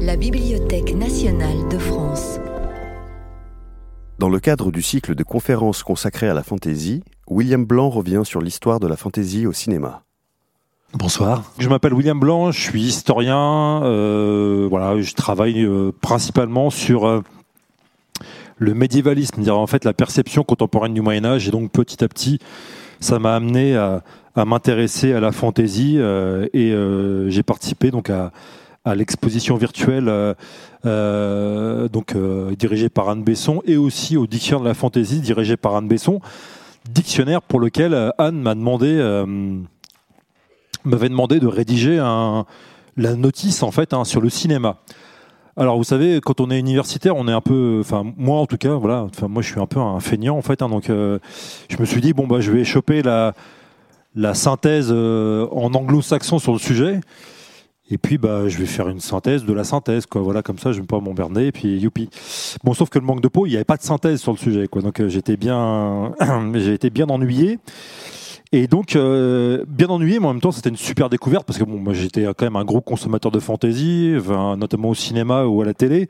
La Bibliothèque nationale de France. Dans le cadre du cycle de conférences consacrées à la fantaisie, William Blanc revient sur l'histoire de la fantaisie au cinéma. Bonsoir. Je m'appelle William Blanc, je suis historien. Euh, voilà, je travaille euh, principalement sur euh, le médiévalisme, dire en fait la perception contemporaine du Moyen Âge. Et donc petit à petit, ça m'a amené à, m'intéresser à la fantaisie et j'ai participé donc à, l'exposition virtuelle donc dirigée par Anne Besson et aussi au dictionnaire de la fantaisie dirigé par Anne Besson, dictionnaire pour lequel Anne m'a demandé m'avait demandé de rédiger un, la notice en fait hein, sur le cinéma. Alors vous savez, quand on est universitaire, on est un peu, enfin moi en tout cas, voilà, enfin moi je suis un peu un feignant en fait, hein, donc euh, je me suis dit bon bah je vais choper la la synthèse euh, en anglo-saxon sur le sujet. Et puis, bah, je vais faire une synthèse de la synthèse, quoi. Voilà, comme ça, je ne vais pas m'emmerder, et puis youpi. Bon, sauf que le manque de peau, il n'y avait pas de synthèse sur le sujet, quoi. Donc, euh, j'étais bien, j'ai été bien ennuyé. Et donc, euh, bien ennuyé, mais en même temps, c'était une super découverte parce que bon, moi, j'étais quand même un gros consommateur de fantasy, notamment au cinéma ou à la télé.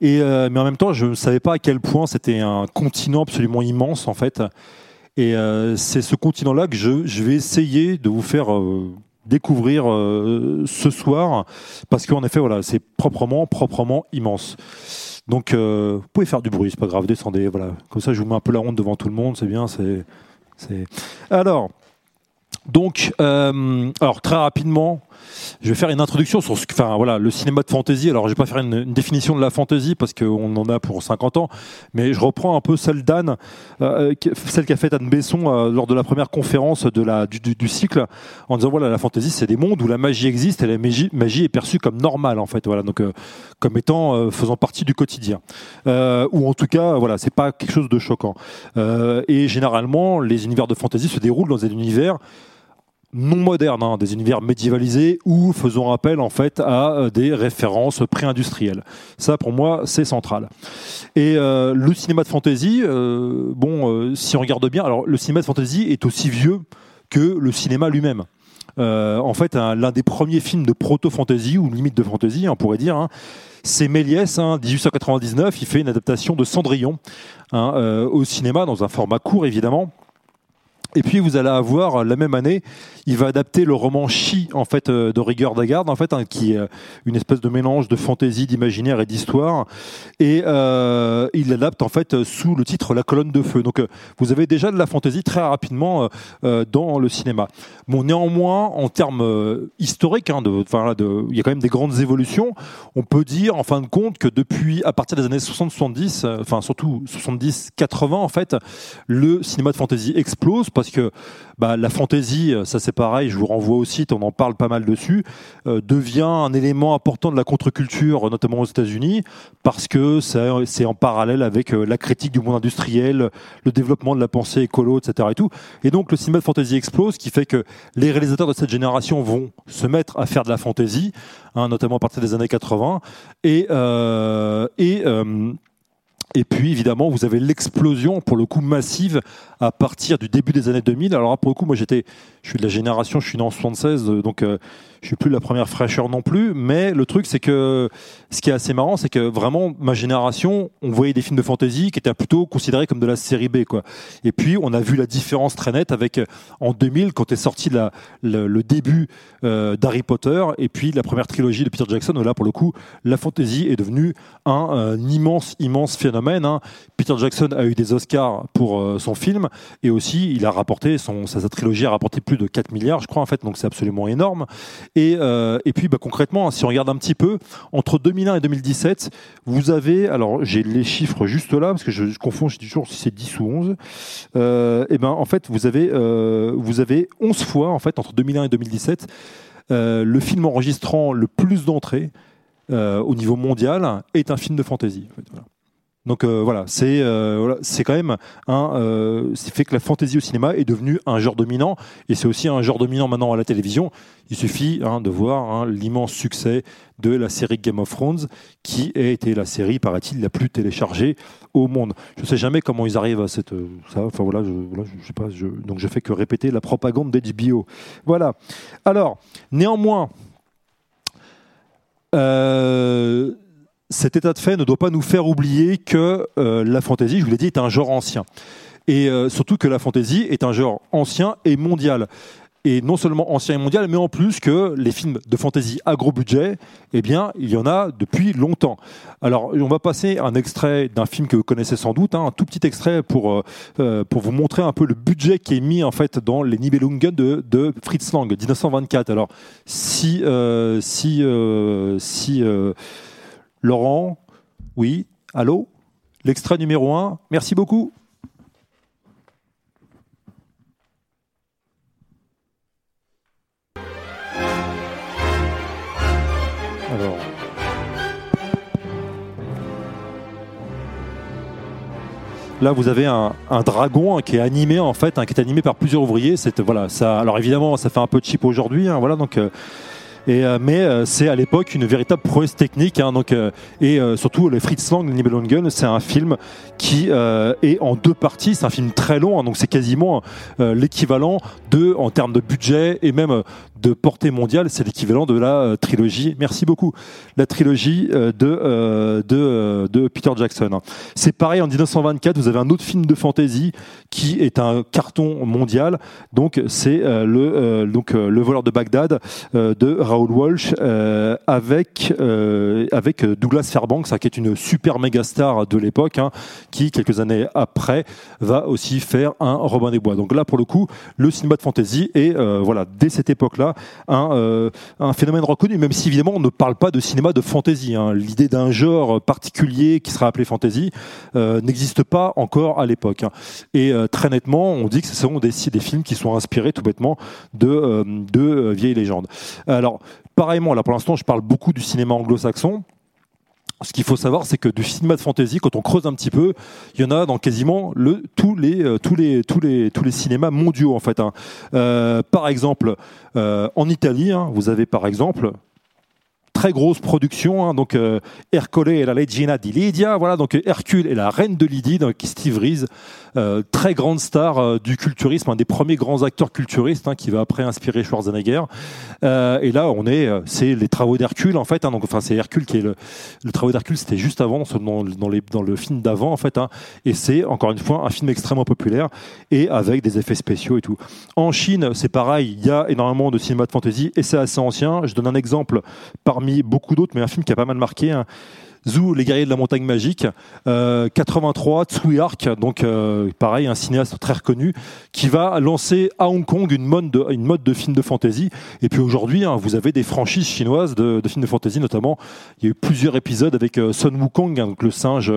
Et mais en même temps, je ne savais pas à quel point c'était un continent absolument immense en fait. Et euh, c'est ce continent-là que je, vais essayer de vous faire découvrir ce soir, parce qu'en effet, voilà, c'est proprement, proprement immense. Donc, vous pouvez faire du bruit, c'est pas grave, descendez, voilà. Comme ça, je vous mets un peu la honte devant tout le monde, c'est bien, c'est alors, donc, euh, alors très rapidement, je vais faire une introduction sur enfin voilà, le cinéma de fantasy. Alors, je vais pas faire une, définition de la fantasy parce qu'on en a pour 50 ans, mais je reprends un peu celle d'Anne, euh, celle qu'a faite Anne Besson euh, lors de la première conférence du, cycle, en disant voilà, la fantasy, c'est des mondes où la magie existe et la magie, magie est perçue comme normale en fait, voilà, donc comme étant faisant partie du quotidien, ou en tout cas, voilà, c'est pas quelque chose de choquant. et généralement, les univers de fantasy se déroulent dans des univers non modernes, hein, des univers médiévalisés ou faisant appel en fait à euh, des références pré-industrielles. Ça, pour moi, c'est central. Et euh, le cinéma de fantasy, euh, bon, si on regarde bien, alors le cinéma de fantasy est aussi vieux que le cinéma lui-même. en fait, l'un des premiers films de proto-fantasy ou limite de fantasy, on pourrait dire. Hein, c'est Méliès, 1899, hein, il fait une adaptation de Cendrillon au cinéma, dans un format court évidemment. Et puis vous allez avoir la même année, il va adapter le roman Chi en fait euh, de Rigueur Dagarde en fait, hein, qui est euh, une espèce de mélange de fantaisie, d'imaginaire et d'histoire. Et euh, il l'adapte en fait sous le titre La colonne de feu. Donc vous avez déjà de la fantaisie très rapidement dans le cinéma. Bon, néanmoins, en termes historiques, hein, il y a quand même des grandes évolutions. On peut dire en fin de compte que depuis à partir des années 60-70, enfin surtout 70-80 en fait, le cinéma de fantaisie explose que bah, la fantaisie, ça c'est pareil, je vous renvoie au site, on en parle pas mal dessus, euh, devient un élément important de la contre-culture, notamment aux États-Unis, parce que c'est en parallèle avec euh, la critique du monde industriel, le développement de la pensée écolo, etc. Et, tout. et donc le cinéma de fantaisie explose, ce qui fait que les réalisateurs de cette génération vont se mettre à faire de la fantaisie, hein, notamment à partir des années 80, et, euh, et et puis évidemment, vous avez l'explosion pour le coup massive à partir du début des années 2000. Alors là, pour le coup, moi j'étais, je suis de la génération, je suis né en 76, donc euh, je suis plus la première fraîcheur non plus. Mais le truc, c'est que ce qui est assez marrant, c'est que vraiment ma génération, on voyait des films de fantasy qui étaient plutôt considérés comme de la série B, quoi. Et puis on a vu la différence très nette avec euh, en 2000 quand est sorti le, début euh, d'Harry Potter et puis la première trilogie de Peter Jackson. Là, pour le coup, la fantasy est devenue un, immense, immense phénomène. Hein. Peter Jackson a eu des Oscars pour euh, son film et aussi il a rapporté son sa, trilogie a rapporté plus de 4 milliards, je crois en fait. Donc c'est absolument énorme. Et, et puis bah, concrètement, si on regarde un petit peu entre 2000 2001 et 2017, vous avez, alors j'ai les chiffres juste là, parce que je, confonds, je dis toujours si c'est 10 ou 11, euh, et ben en fait, vous avez, euh, vous avez 11 fois, en fait, entre 2001 et 2017, euh, le film enregistrant le plus d'entrées au niveau mondial est un film de fantasy. Donc euh, voilà, c'est euh, c'est quand même un, euh, c'est fait que la fantaisie au cinéma est devenue un genre dominant et c'est aussi un genre dominant maintenant à la télévision. Il suffit hein, de voir hein, l'immense succès de la série Game of Thrones, qui a été la série, paraît-il, la plus téléchargée au monde. Je ne sais jamais comment ils arrivent à cette ça. Enfin voilà, je, voilà, je sais pas. Donc je fais que répéter la propagande d'HBO. Voilà. Alors néanmoins. Cet état de fait ne doit pas nous faire oublier que euh, la fantasy, je vous l'ai dit, est un genre ancien. Et euh, surtout que la fantasy est un genre ancien et mondial. Et non seulement ancien et mondial, mais en plus que les films de fantasy à gros budget, eh bien, il y en a depuis longtemps. Alors, on va passer un extrait d'un film que vous connaissez sans doute, hein, un tout petit extrait pour, euh, pour vous montrer un peu le budget qui est mis en fait dans les Nibelungen de, Fritz Lang, 1924. Alors, si, si, si Laurent, oui, allô L'extrait numéro 1, merci beaucoup. Alors. Là, vous avez un, dragon hein, qui est animé en fait, hein, qui est animé par plusieurs ouvriers. Voilà. Alors évidemment, ça fait un peu cheap aujourd'hui. hein, euh, et, euh, mais euh, c'est à l'époque une véritable prouesse technique. hein, donc, euh, et surtout, le Fritz Lang, Nibelungen, c'est un film qui est en deux parties. C'est un film très long, hein, donc c'est quasiment l'équivalent de, en termes de budget et même de portée mondiale, c'est l'équivalent de la euh, trilogie. Merci beaucoup. La trilogie euh, de, euh, de, Peter Jackson. C'est pareil en 1924. Vous avez un autre film de fantasy qui est un carton mondial. Donc c'est le voleur de Bagdad de Raoul Walsh avec Douglas Fairbanks, hein, qui est une super méga star de l'époque, hein, qui quelques années après va aussi faire un Robin des Bois. Donc là pour le coup, le cinéma de fantasy est voilà dès cette époque-là un, euh, un phénomène reconnu, même si évidemment on ne parle pas de cinéma de fantasy. hein. L'idée d'un genre particulier qui sera appelé fantasy euh, n'existe pas encore à l'époque. hein. Et euh, très nettement, on dit que ce sont des, des films qui sont inspirés tout bêtement de, de vieilles légendes. Alors, pareillement, là pour l'instant, je parle beaucoup du cinéma anglo-saxon. Ce qu'il faut savoir, c'est que du cinéma de fantasy, quand on creuse un petit peu, il y en a dans quasiment le, tous, les, euh, tous les cinémas mondiaux, en fait. hein. Euh, par exemple, euh, en Italie, hein, vous avez par exemple très grosse production, hein, donc euh, Ercole et la Regina di Lydia, voilà, donc euh, Hercule et la reine de Lydie, donc Steve Reeves, euh, très grande star euh, du culturisme, un des premiers grands acteurs culturistes hein, qui va après inspirer Schwarzenegger. Euh, et là, on est, euh, c'est les travaux d'Hercule en fait, hein, donc enfin c'est Hercule qui est le, le travaux d'Hercule, c'était juste avant dans, dans, dans le film d'avant en fait, et c'est encore une fois un film extrêmement populaire et avec des effets spéciaux et tout. En Chine, c'est pareil, il y a énormément de cinéma de fantasy et c'est assez ancien. Je donne un exemple parmi beaucoup d'autres, mais un film qui a pas mal marqué. hein. Zou, les guerriers de la montagne magique, euh, 83, Tsui Hark, donc euh, pareil, un cinéaste très reconnu, qui va lancer à Hong Kong une mode de, une de film de fantasy. Et puis aujourd'hui, hein, vous avez des franchises chinoises de, de films de fantasy, notamment, il y a eu plusieurs épisodes avec euh, Sun Wukong, hein, donc le singe,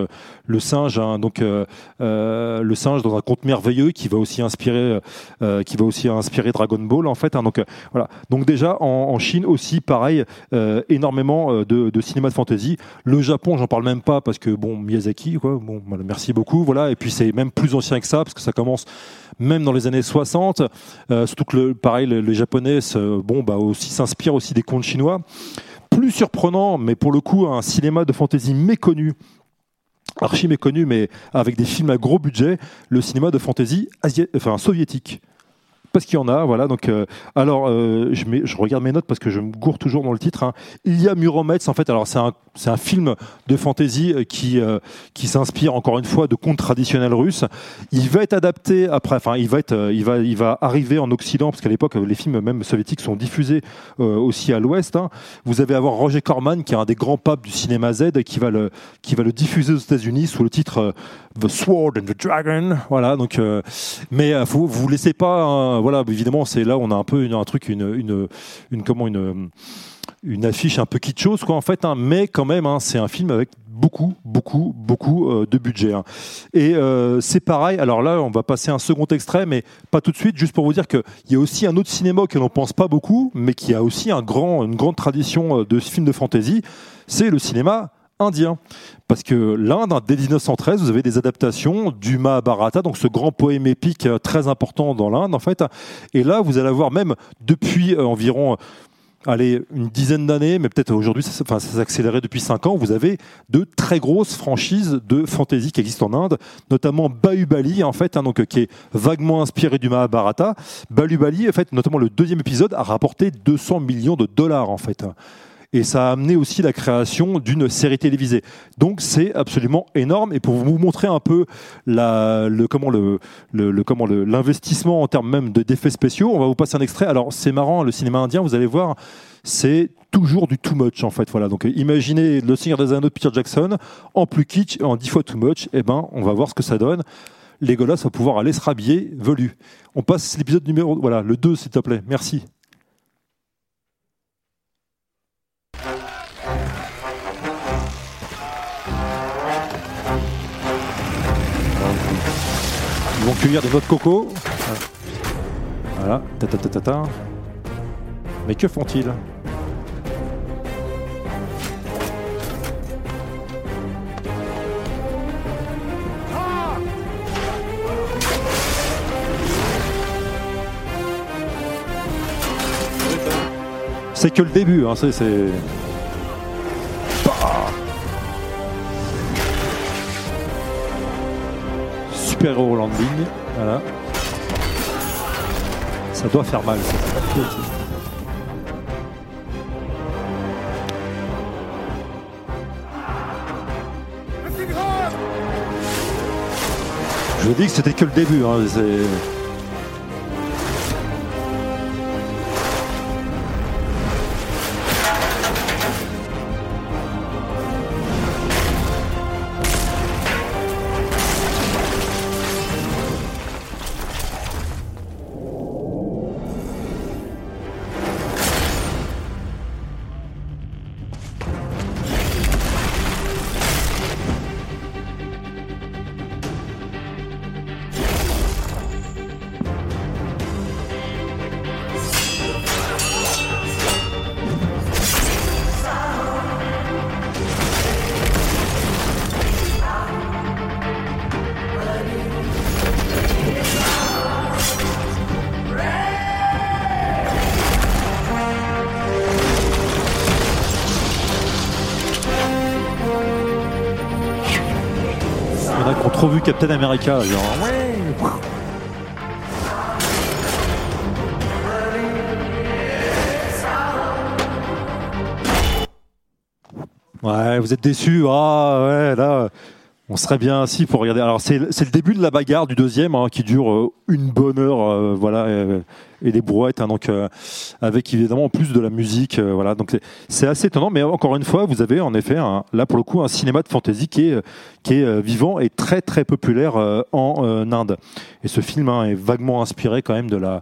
le singe, hein, donc euh, euh, le singe dans un conte merveilleux qui va aussi inspirer, euh, qui va aussi inspirer Dragon Ball en fait. donc euh, voilà. Donc déjà en, Chine aussi, pareil, euh, énormément euh, de, cinéma de fantasy. Le j'en parle même pas parce que bon Miyazaki, quoi. Bon, merci beaucoup. Voilà. Et puis c'est même plus ancien que ça parce que ça commence même dans les années 60. Euh, surtout que le, pareil, le- les Japonais, bon, bah aussi s'inspirent aussi des contes chinois. Plus surprenant, mais pour le coup, un cinéma de fantasy méconnu archi méconnu, mais avec des films à gros budget, le cinéma de fantasy enfin, soviétique. Parce qu'il y en a, voilà. Donc, euh, alors, euh, je, regarde mes notes parce que je me gourre toujours dans le titre. Hein. Il y a Muromets, en fait. Alors, c'est un, c'est un film de fantasy euh, qui euh, qui s'inspire encore une fois de contes traditionnels russes. Il va être adapté après. Enfin, il va être, euh, il va, il va arriver en Occident parce qu'à l'époque, les films même soviétiques sont diffusés euh, aussi à l'Ouest. hein. Vous allez avoir Roger Corman, qui est un des grands papes du cinéma Z, qui va le qui va le diffuser aux États-Unis sous le titre euh, The Sword and the Dragon. Voilà. Donc, mais faut, vous laissez pas. hein, voilà. Évidemment, c'est là on a un peu une, un truc, une, une, une comment une une affiche un peu kitschose quoi en fait hein, mais quand même hein, c'est un film avec beaucoup beaucoup beaucoup euh, de budget hein. et euh, c'est pareil alors là on va passer un second extrait mais pas tout de suite juste pour vous dire qu'il y a aussi un autre cinéma auquel on pense pas beaucoup mais qui a aussi une grande tradition euh, de films de fantasy c'est le cinéma indien. Parce que l'Inde, dès 1913, vous avez des adaptations du Mahabharata, donc ce grand poème épique très important dans l'Inde, en fait. Et là, vous allez avoir même depuis environ allez, une dizaine d'années, mais peut-être aujourd'hui, ça, ça s'est accéléré depuis cinq ans, vous avez de très grosses franchises de fantasy qui existent en Inde, notamment Bahubali, en fait, hein, donc, euh, qui est vaguement inspiré du Mahabharata. Bahubali, en fait, notamment le deuxième épisode, a rapporté 200 millions de dollars, en fait. Et ça a amené aussi la création d'une série télévisée. Donc c'est absolument énorme. Et pour vous montrer un peu le comment le, comment l'investissement en termes même d'effets spéciaux, on va vous passer un extrait. Alors c'est marrant, le cinéma indien, vous allez voir, c'est toujours du too much en fait. Voilà. Donc imaginez Le Seigneur des Anneaux de Peter Jackson en plus kitsch, en dix fois too much. Eh ben, on va voir ce que ça donne. Legolas va pouvoir aller se rhabiller velu. On passe l'épisode numéro, voilà, le 2 s'il te plaît. Merci. Ils vont cueillir des noix de coco. Voilà, ta ta ta ta. Mais que font-ils? C'est que le début, hein, c'est. Super héros landing, voilà. Ça doit faire mal. Je vous dis que c'était que le début. Hein, Captain ouais. vous êtes déçus. Ah ouais, là, on serait bien assis pour regarder. Alors c'est le début de la bagarre du deuxième hein, qui dure euh, une bonne heure, euh, voilà, et, des brouettes, donc euh, avec évidemment en plus de la musique, voilà. Donc c'est assez étonnant, mais encore une fois, vous avez en effet là pour le coup un cinéma de fantasy qui est qui est vivant et très très populaire en Inde. Et ce film hein, est vaguement inspiré quand même de la,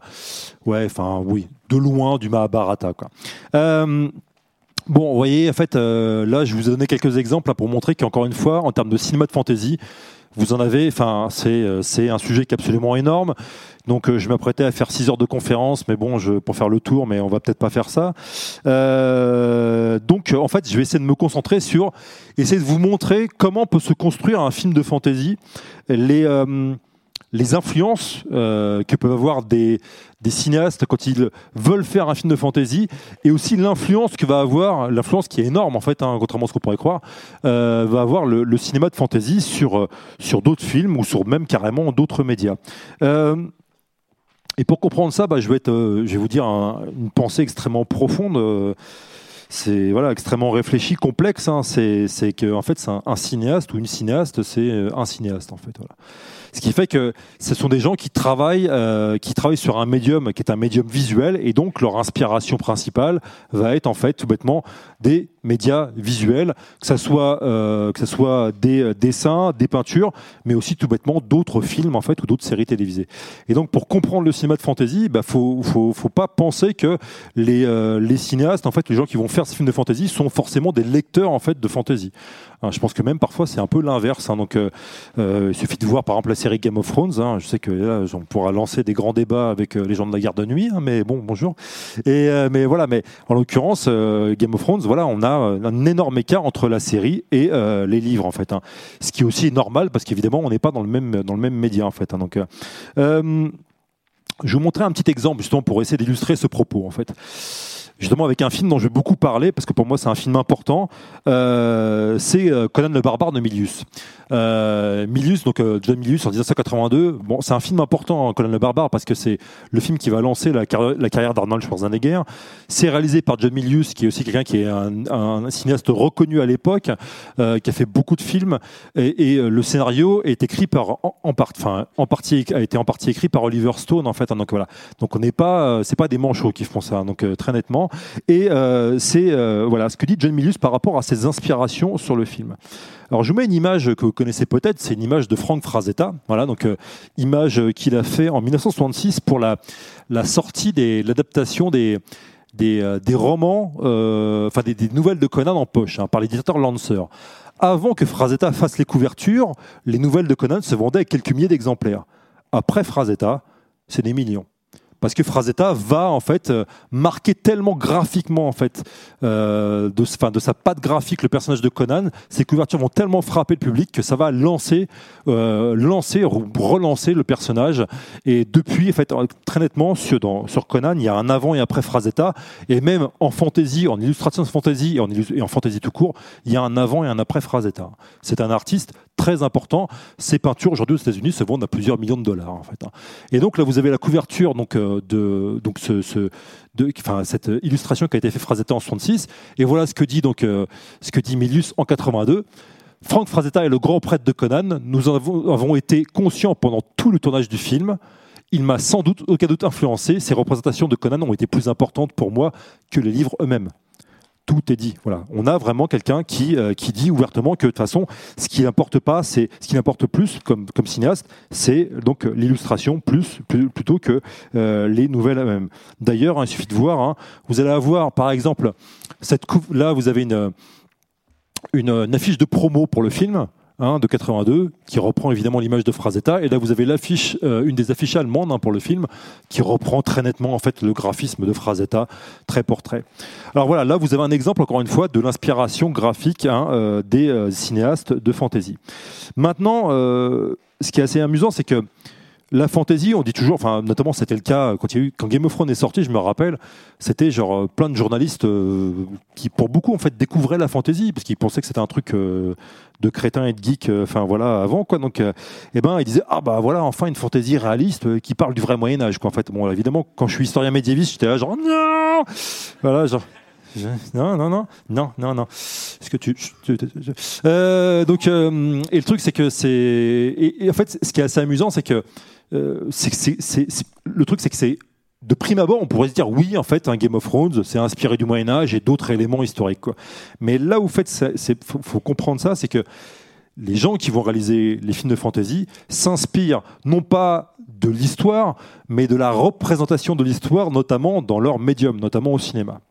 ouais, enfin oui, de loin du Mahabharata quoi. Bon, vous voyez, en fait, euh, là, je vous ai donné quelques exemples pour montrer qu'encore une fois, en termes de cinéma de fantasy, vous en avez, enfin, c'est, euh, un sujet qui est absolument énorme. Donc, euh, je m'apprêtais à faire 6 heures de conférence, mais bon, je, pour faire le tour, mais on va peut-être pas faire ça. donc, en fait, je vais essayer de me concentrer sur, essayer de vous montrer comment peut se construire un film de fantasy. Les, les influences euh, que peuvent avoir des, cinéastes quand ils veulent faire un film de fantasy et aussi l'influence que va avoir, l'influence qui est énorme en fait, hein, contrairement à ce qu'on pourrait croire, euh, va avoir le, cinéma de fantasy sur, euh, sur d'autres films ou sur même carrément d'autres médias. et pour comprendre ça, bah, je, vais vous dire une pensée extrêmement profonde c'est voilà extrêmement réfléchi, complexe. Hein. C'est que en fait, un, un, cinéaste ou une cinéaste, c'est un cinéaste en fait. Ce qui fait que ce sont des gens qui travaillent, euh, qui travaillent sur un médium qui est un médium visuel, et donc leur inspiration principale va être en fait tout bêtement des médias visuels, que ce soit, euh, que ça soit des euh, dessins, des peintures, mais aussi tout bêtement d'autres films en fait ou d'autres séries télévisées. Et donc pour comprendre le cinéma de fantasy, bah faut, faut, faut pas penser que les, les cinéastes, en fait, les gens qui vont faire ces films de fantasy sont forcément des lecteurs en fait de fantasy. Hein, je pense que même parfois c'est un peu l'inverse. Hein, donc il suffit de voir par exemple la série Game of Thrones. Hein, je sais que là on pourra lancer des grands débats avec les gens de la garde de nuit, mais bon bonjour. Mais voilà, mais en l'occurrence Game of Thrones, voilà, on a un énorme écart entre la série et euh, les livres en fait. Ce qui est aussi normal parce qu'évidemment on n'est pas dans le même dans le même média en fait. Donc euh, euh, je vais vous montrer un petit exemple justement pour essayer d'illustrer ce propos en fait justement avec un film dont je vais beaucoup parler, parce que pour moi c'est un film important, c'est Conan le barbare de Milius. Euh, Milius, donc euh, John Milius en 1982. Bon, c'est un film important, hein, Conan le Barbare, parce que c'est le film qui va lancer la, carrière, d'Arnold Schwarzenegger. C'est réalisé par John Milius, qui est aussi quelqu'un qui est un, cinéaste reconnu à l'époque, euh, qui a fait beaucoup de films. Et, euh, le scénario est écrit par, en, en, en partie, a été en partie écrit par Oliver Stone, en fait. Hein, donc voilà. Donc on n'est pas, c'est pas des manchots qui font ça, donc très nettement. Et c'est voilà ce que dit John Milius par rapport à ses inspirations sur le film. Alors je vous mets une image que vous connaissez peut-être, c'est une image de Frank Frazetta, voilà, donc euh, image qu'il a fait en 1966 pour la, la sortie de l'adaptation des, des, euh, des, romans, euh, enfin des, des, nouvelles de Conan en poche, hein, par l'éditeur Lancer. Avant que Frazetta fasse les couvertures, les nouvelles de Conan se vendaient à quelques milliers d'exemplaires. Après Frazetta, c'est des millions parce que Frazetta va en fait euh, marquer tellement graphiquement en fait euh, de, fin, de sa patte graphique le personnage de Conan, ses couvertures vont tellement frapper le public que ça va lancer, euh, lancer, relancer le personnage. Et depuis, en fait, très nettement sur, Conan, il y a un avant et après Frazetta, et même en fantasy, en illustration de fantasy et en, fantasy tout court, il y a un avant et un après Frazetta. C'est un artiste très important. Ces peintures aujourd'hui aux États-Unis se vendent à plusieurs millions de dollars en fait. Hein. Et donc là, vous avez la couverture donc euh, de donc cette illustration qui a été faite Frazetta en 66. Et voilà ce que dit donc euh, ce que dit Milius en 82. Frank Frazetta est le grand prêtre de Conan. Nous avons, avons été conscients pendant tout le tournage du film. Il m'a sans doute, aucun doute influencé. Ces représentations de Conan ont été plus importantes pour moi que les livres eux-mêmes tout est dit. On a vraiment quelqu'un qui euh, qui dit ouvertement que de toute façon, ce qui n'importe pas, ce qui n'importe plus comme cinéaste, c'est donc l'illustration plus, plutôt que euh, les nouvelles elles-mêmes. D'ailleurs, hein, il suffit de voir. Hein, vous allez avoir, par exemple, cette là, vous avez une affiche de promo pour le film de 82, qui reprend évidemment l'image de Frazetta. Et là, vous avez l'affiche, euh, une des affiches allemandes hein, pour le film, qui reprend très nettement en fait le graphisme de Frazetta, très portrait. Alors voilà, là, vous avez un exemple encore une fois de l'inspiration graphique hein, euh, des euh, cinéastes de fantasy. Maintenant, ce qui est assez amusant, c'est que la fantasy, on dit toujours, enfin notamment c'était le cas quand Game of Thrones est sorti, je me rappelle, c'était genre plein de journalistes qui pour beaucoup en fait découvraient la fantasy parce qu'ils pensaient que c'était un truc de crétins et de geeks, euh, enfin voilà, avant quoi. Donc, euh, eh ben, il disait ah bah voilà, enfin une fantaisie réaliste euh, qui parle du vrai Moyen Âge quoi. En fait, bon, évidemment, quand je suis historien médiéviste, j'étais là genre non, voilà, genre. Non, non, non, non, non, non. Est-ce que tu, donc et le truc c'est que c'est et, en fait ce qui est assez amusant c'est que c'est le truc c'est que c'est de prime abord, on pourrait se dire oui, en fait, un Game of Thrones, c'est inspiré du Moyen Âge et d'autres éléments historiques. Mais là où fait, faut comprendre ça, c'est que les gens qui vont réaliser les films de fantasy s'inspirent non pas de l'histoire, mais de la représentation de l'histoire, notamment dans leur médium, notamment au cinéma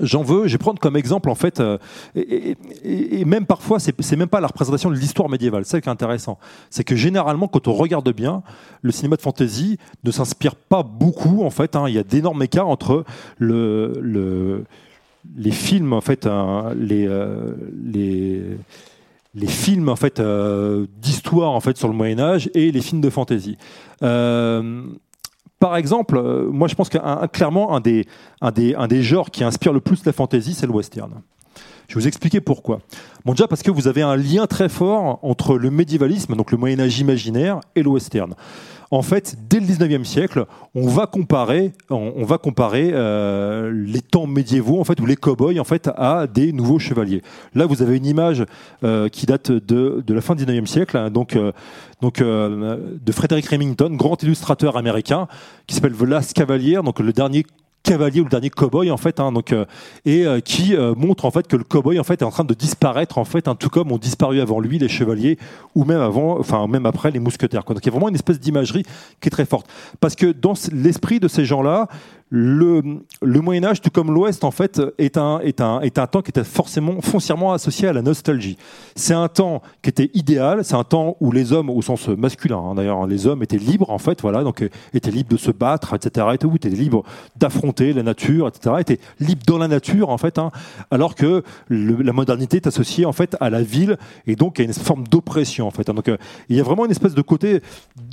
j'en veux, je vais prendre comme exemple en fait, euh, et, même parfois c'est même pas la représentation de l'histoire médiévale, c'est ça qui est intéressant. C'est que généralement quand on regarde bien, le cinéma de fantasy ne s'inspire pas beaucoup en fait. Hein, il y a d'énormes écarts entre le, le, les films en fait, hein, les, euh, les films en fait euh, d'histoire en fait sur le Moyen Âge et les films de fantasy. Par exemple, euh, moi je pense qu'un clairement un des, un, des, un des genres qui inspire le plus la fantasy, c'est le western. Je vais vous expliquer pourquoi. Bon, déjà parce que vous avez un lien très fort entre le médiévalisme, donc le Moyen Âge imaginaire, et le western en fait, dès le 19e siècle, on va comparer, on, va comparer euh, les temps médiévaux, en fait, ou les cow-boys, en fait, à des nouveaux chevaliers. Là, vous avez une image euh, qui date de, la fin du 19e siècle, hein, donc, euh, de Frederick Remington, grand illustrateur américain, qui s'appelle The Last Cavalier, donc le dernier cavalier ou le dernier cowboy en fait hein, donc euh, et euh, qui euh, montre en fait que le cowboy en fait est en train de disparaître en fait hein, tout comme ont disparu avant lui les chevaliers ou même avant enfin même après les mousquetaires quoi. donc il y a vraiment une espèce d'imagerie qui est très forte parce que dans l'esprit de ces gens là le, Moyen Âge, tout comme l'Ouest, en fait, est un, est, un, est un temps qui était forcément foncièrement associé à la nostalgie. C'est un temps qui était idéal, c'est un temps où les hommes, au sens masculin, hein, d'ailleurs, les hommes étaient libres, en fait, voilà, donc étaient libres de se battre, etc., étaient, libres d'affronter la nature, etc., étaient libres dans la nature, en fait, hein, alors que la modernité est associée, en fait, à la ville et donc à une forme d'oppression, en fait. Hein. donc, euh, il y a vraiment une espèce de côté,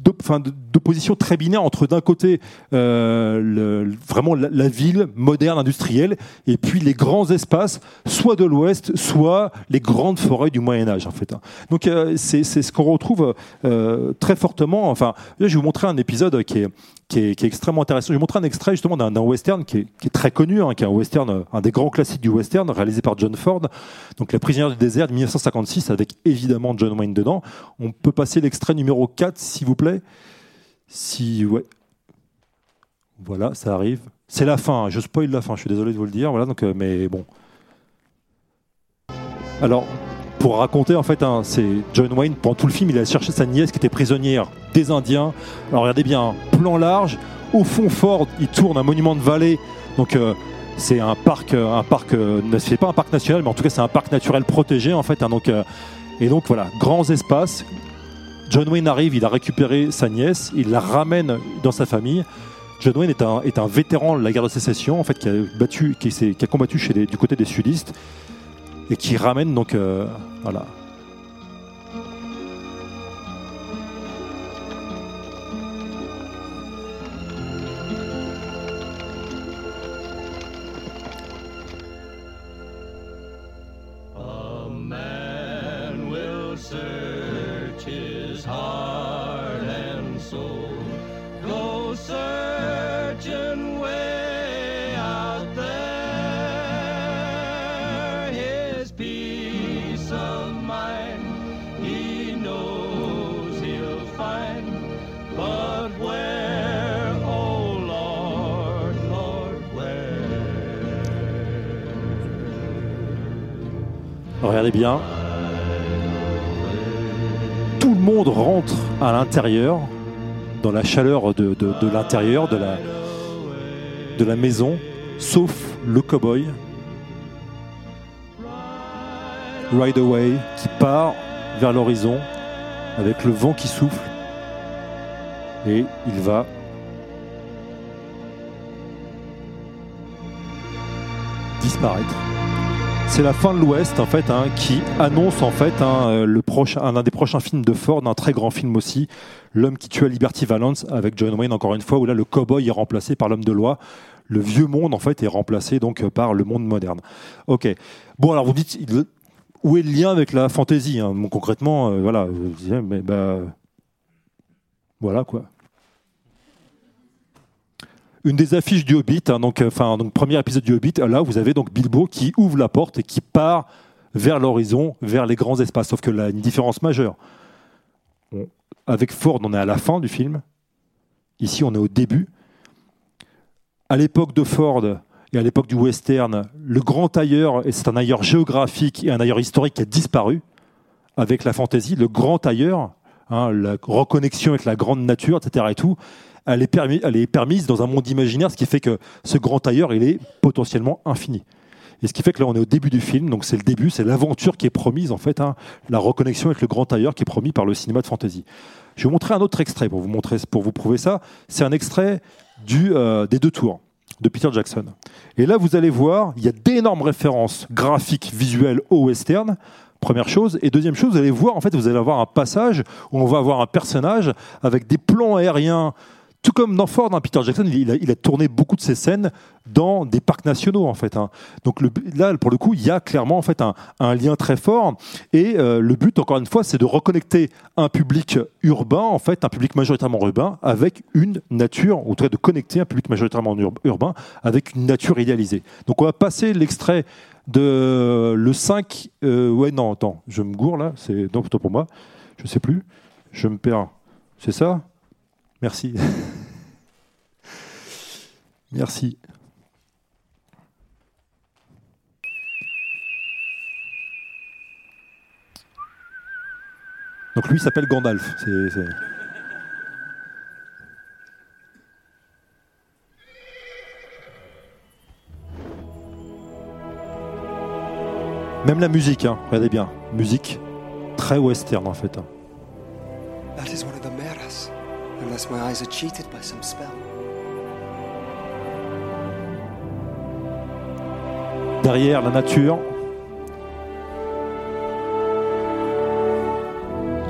d'opposition très binaire entre d'un côté euh, le vraiment la, ville moderne industrielle, et puis les grands espaces, soit de l'Ouest, soit les grandes forêts du Moyen Âge en fait. hein. Donc euh, c'est ce qu'on retrouve euh, très fortement. Enfin, là, je vais vous montrer un épisode qui est qui est, extrêmement intéressant. Je vais vous montrer un extrait justement d'un western qui est, qui est très connu, hein, qui est un western, euh, un des grands classiques du western, réalisé par John Ford. Donc La prisonnière du désert de 1956, avec évidemment John Wayne dedans. On peut passer l'extrait numéro 4, s'il vous plaît. Si ouais. Voilà, ça arrive. C'est la fin. hein. Je spoil la fin. Je suis désolé de vous le dire. Voilà. Donc, euh, mais bon. Alors, pour raconter, en fait, hein, c'est John Wayne, pendant tout le film, il a cherché sa nièce qui était prisonnière des Indiens. Alors, regardez bien, plan large. Au fond, Ford, il tourne un monument de vallée. Donc, euh, c'est un parc, euh, un parc, c'est pas un parc national, mais en tout cas, c'est un parc naturel protégé, en fait. hein. donc, et donc, voilà, grands espaces. John Wayne arrive, il a récupéré sa nièce, il la ramène dans sa famille. John Wayne est un, vétéran de la guerre de sécession, en fait, qui a, battu, qui a combattu chez les- du côté des sudistes et qui ramène donc euh, voilà. Regardez bien. Tout le monde rentre à l'intérieur, dans la chaleur de, l'intérieur de la, de la maison, sauf le cow-boy. Ride Away, qui part vers l'horizon avec le vent qui souffle. Et il va disparaître. C'est la fin de l'Ouest en fait hein, qui annonce en fait hein, euh, un, des prochains films de Ford, un très grand film aussi, L'homme qui tua Liberty Valance avec John Wayne encore une fois où là le cowboy est remplacé par l'homme de loi. Le vieux monde en fait est remplacé donc euh, par le monde moderne. Ok. Bon alors vous dites où est le lien avec la fantaisie hein? Bon, Concrètement, euh, voilà, mais bah voilà quoi. Une des affiches du Hobbit, hein, donc, euh, enfin, donc premier épisode du Hobbit, là vous avez donc Bilbo qui ouvre la porte et qui part vers l'horizon, vers les grands espaces. Sauf que là, une différence majeure. On- avec Ford, on est à la fin du film. Ici, on est au début. À l'époque de Ford et à l'époque du western, le grand ailleurs, et c'est un ailleurs géographique et un ailleurs historique qui a disparu avec la fantaisie. Le grand ailleurs, hein, la reconnexion avec la grande nature, etc. Et tout, elle est, permise dans un monde imaginaire, ce qui fait que ce grand ailleurs, il est potentiellement infini. Et ce qui fait que là, on est au début du film, donc c'est le début, c'est l'aventure qui est promise, en fait, hein, la reconnexion avec le grand ailleurs qui est promis par le cinéma de fantasy. Je vais vous montrer un autre extrait pour vous, montrer, pour vous prouver ça. C'est un extrait euh, des deux tours de Peter Jackson. Et là, vous allez voir, il y a d'énormes références graphiques, visuelles au western. Première chose. Et deuxième chose, vous allez voir, en fait, vous allez avoir un passage où on va avoir un personnage avec des plans aériens. Tout comme dans Peter Jackson, il a, tourné beaucoup de ses scènes dans des parcs nationaux, en fait. hein. Donc là, pour le coup, il y a clairement en fait un, lien très fort. Et euh, le but, encore une fois, c'est de reconnecter un public urbain, en fait, un public majoritairement urbain, avec une nature, ou de connecter un public majoritairement ur- urbain avec une nature idéalisée. Donc on va passer l'extrait de le 5. euh, ouais, non, attends, je me gourre là. C'est non, plutôt pour moi. Je sais plus. Je me perds. C'est ça? Merci. Merci. Donc lui s'appelle Gandalf. C'est- Même la musique, hein, regardez bien. Musique très western en fait. hein. Unless my eyes are cheated by some spell. Derrière la nature.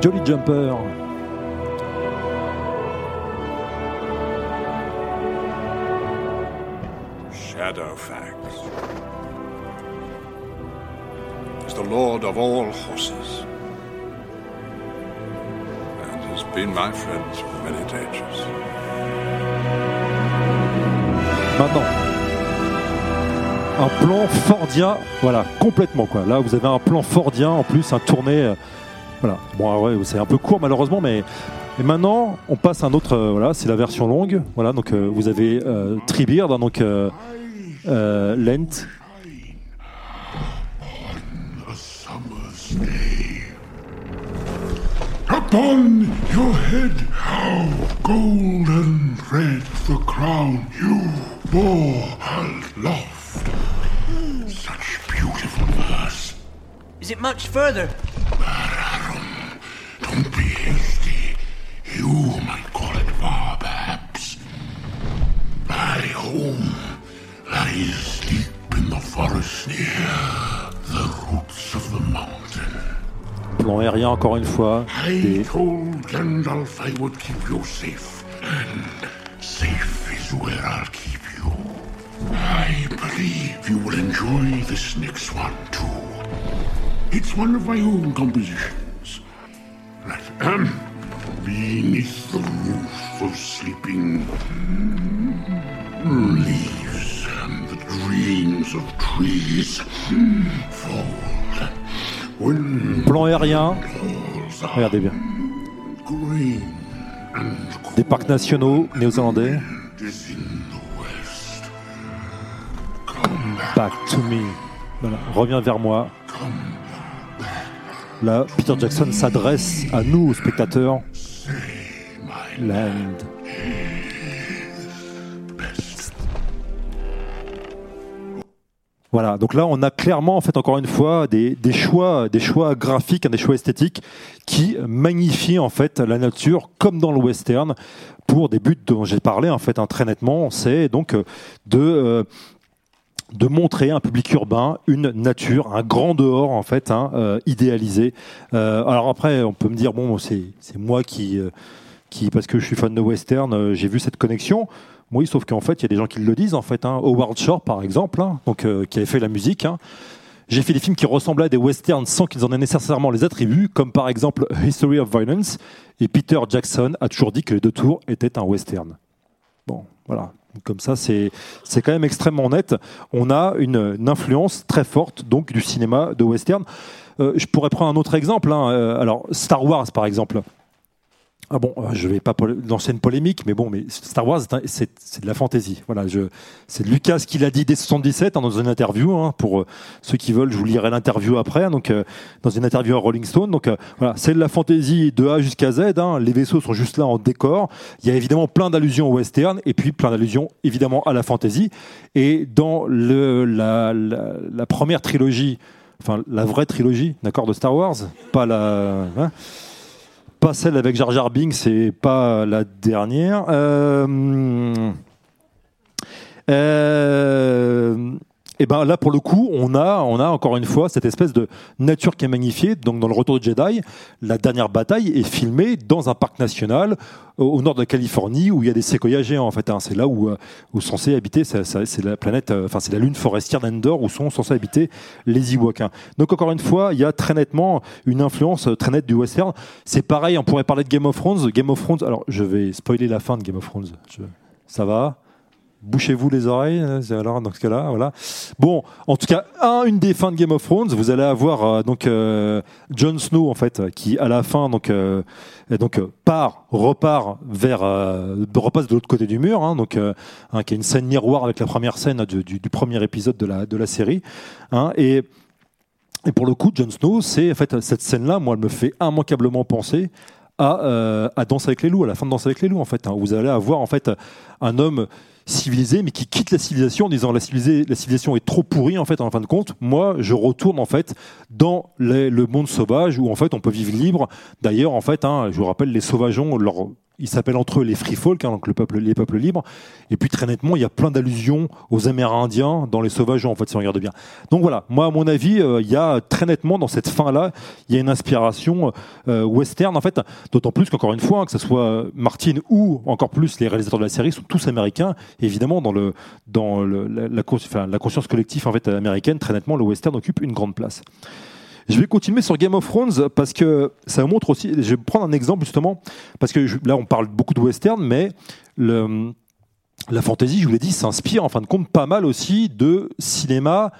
Jolly Jumper. Shadowfax is the lord of all horses been my. Maintenant, un plan fordien, voilà, complètement quoi. Là, vous avez un plan fordien en plus, un tourné, euh, voilà. Bon, ah ouais, c'est un peu court malheureusement, mais et maintenant, on passe à un autre, euh, voilà, c'est la version longue. Voilà, donc euh, vous avez euh, hein, donc Lent, Upon your head, how golden red the crown you bore aloft. Such beautiful verse. Is it much further? Don't be hasty. You might call it far, perhaps. My home lies deep in the forest near plan aérien encore une fois. I told Gandalf I would keep you safe, and safe is where I'll keep you. I believe you will enjoy this next one too. It's one of my own compositions. Right, um, beneath the roof of sleeping leaves and the dreams of trees fold. Plan aérien, regardez bien. Des parcs nationaux néo-zélandais. Back to me. Reviens vers moi. Là, Peter Jackson s'adresse à nous, aux spectateurs. Land. Voilà, donc là on a clairement en fait encore une fois des, choix, des choix graphiques, hein, des choix esthétiques qui magnifient en fait la nature comme dans le western pour des buts dont j'ai parlé en fait hein, très nettement, c'est donc euh, de euh, de montrer à un public urbain une nature, un grand dehors en fait, hein, euh, idéalisé. Alors après, on peut me dire bon, c'est moi qui parce que je suis fan de western, j'ai vu cette connexion. Oui, sauf qu'en fait, il y a des gens qui le disent en fait. Hein. Howard Shore, par exemple, hein, euh, qui avait fait la musique. hein. J'ai fait des films qui ressemblaient à des westerns sans qu'ils en aient nécessairement les attributs, comme par exemple History of Violence. Et Peter Jackson a toujours dit que les deux tours étaient un western. Bon, voilà. Comme ça, c'est quand même extrêmement net. On a une, influence très forte donc du cinéma de western. Euh, je pourrais prendre un autre exemple. Euh, alors Star Wars, par exemple. Ah bon, euh, je vais pas lancer une polémique, mais bon, mais Star Wars, c'est de la fantaisie. Voilà, c'est Lucas qui l'a dit dès 77 hein, dans une interview. hein, pour euh, ceux qui veulent, je vous lirai l'interview après. hein, donc, euh, dans une interview à Rolling Stone. Donc, euh, voilà, c'est de la fantaisie de A jusqu'à Z. hein, les vaisseaux sont juste là en décor. Il y a évidemment plein d'allusions au western et puis plein d'allusions évidemment à la fantaisie. Et dans le, la, la, la première trilogie, enfin la vraie trilogie, d'accord, de Star Wars, pas la. hein, pas celle avec Jar Jar Binks, c'est pas la dernière. Euh, euh, et ben là, pour le coup, on a, on a encore une fois cette espèce de nature qui est magnifiée. Donc, dans le Retour de Jedi, la dernière bataille est filmée dans un parc national au, au nord de la Californie où il y a des séquoias géants. En fait, hein. c'est là où, euh, où sont censés habiter. C'est la planète, euh, enfin, c'est la lune forestière d'Endor où sont censés habiter les Ewoks. hein. Donc, encore une fois, il y a très nettement une influence euh, très nette du western. C'est pareil. On pourrait parler de Game of Thrones. Game of Thrones. Alors, je vais spoiler la fin de Game of Thrones. Ça va? Bouchez-vous les oreilles, c'est alors dans ce cas-là, voilà. Bon, en tout cas, un, une des fins de Game of Thrones, vous allez avoir euh, donc euh, Jon Snow en fait, qui à la fin donc euh, donc part, repart vers, repasse de l'autre côté du mur, hein, donc hein, qui est une scène miroir avec la première scène du, premier épisode de la de la série, hein, et et pour le coup, Jon Snow, c'est en fait cette scène-là, moi, elle me fait immanquablement penser à, à Danse avec les loups, à la fin de Danse avec les loups, en fait. hein. Vous allez avoir en fait un homme civilisé, mais qui quitte la civilisation en disant la, civilisation est trop pourrie en fait en fin de compte. Moi, je retourne en fait dans le monde sauvage où en fait on peut vivre libre. D'ailleurs, en fait, hein, je vous rappelle, les sauvageons leur ils s'appellent entre eux les free folk, hein, donc le peuple, les peuples libres. Et puis très nettement, il y a plein d'allusions aux Amérindiens dans les Sauvageons, en fait, si on regarde bien. Donc voilà, moi, à mon avis, euh, il y a très nettement dans cette fin-là, il y a une inspiration euh, western, en fait, d'autant plus qu'encore une fois, hein, que ce soit Martin ou encore plus les réalisateurs de la série sont tous américains. Évidemment, dans, la, la conscience collective en fait, américaine, très nettement, le western occupe une grande place. Je vais continuer sur Game of Thrones parce que ça montre aussi. Je vais prendre un exemple justement parce que là on parle beaucoup de western, mais la fantasy, je vous l'ai dit, s'inspire en fin de compte pas mal aussi de cinéma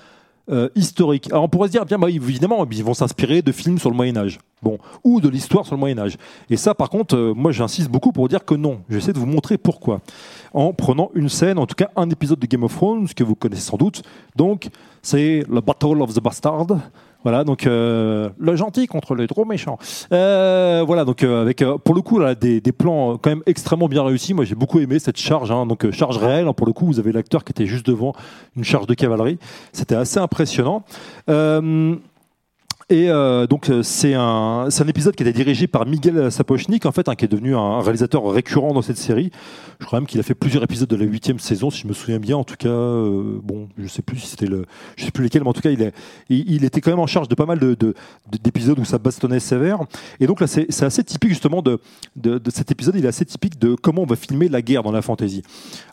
euh, historique. Alors on pourrait se dire, bien bah, évidemment, ils vont s'inspirer de films sur le Moyen Âge, bon, ou de l'histoire sur le Moyen Âge. Et ça, par contre, euh, moi j'insiste beaucoup pour dire que non. J'essaie de vous montrer pourquoi, en prenant une scène, en tout cas un épisode de Game of Thrones que vous connaissez sans doute. Donc c'est le Battle of the Bastard. Voilà, donc euh, le gentil contre le trop méchant. Euh, voilà, donc euh, avec euh, pour le coup là, des, des plans euh, quand même extrêmement bien réussis. Moi, j'ai beaucoup aimé cette charge. hein. donc euh, charge réelle. hein, pour le coup, vous avez l'acteur qui était juste devant une charge de cavalerie. C'était assez impressionnant. Euh, et euh, donc euh, c'est un, un épisode qui était dirigé par Miguel Sapochnik, en fait, hein, qui est devenu un réalisateur récurrent dans cette série. Je crois même qu'il a fait plusieurs épisodes de la huitième saison, si je me souviens bien. En tout cas, euh, bon, je sais plus si c'était le, je sais plus lesquels, mais en tout cas, il, est, il, était quand même en charge de pas mal de, de- de- d'épisodes où ça bastonnait sévère. Et donc là, c'est, assez typique justement de, de, de cet épisode. Il est assez typique de comment on va filmer la guerre dans la fantasy.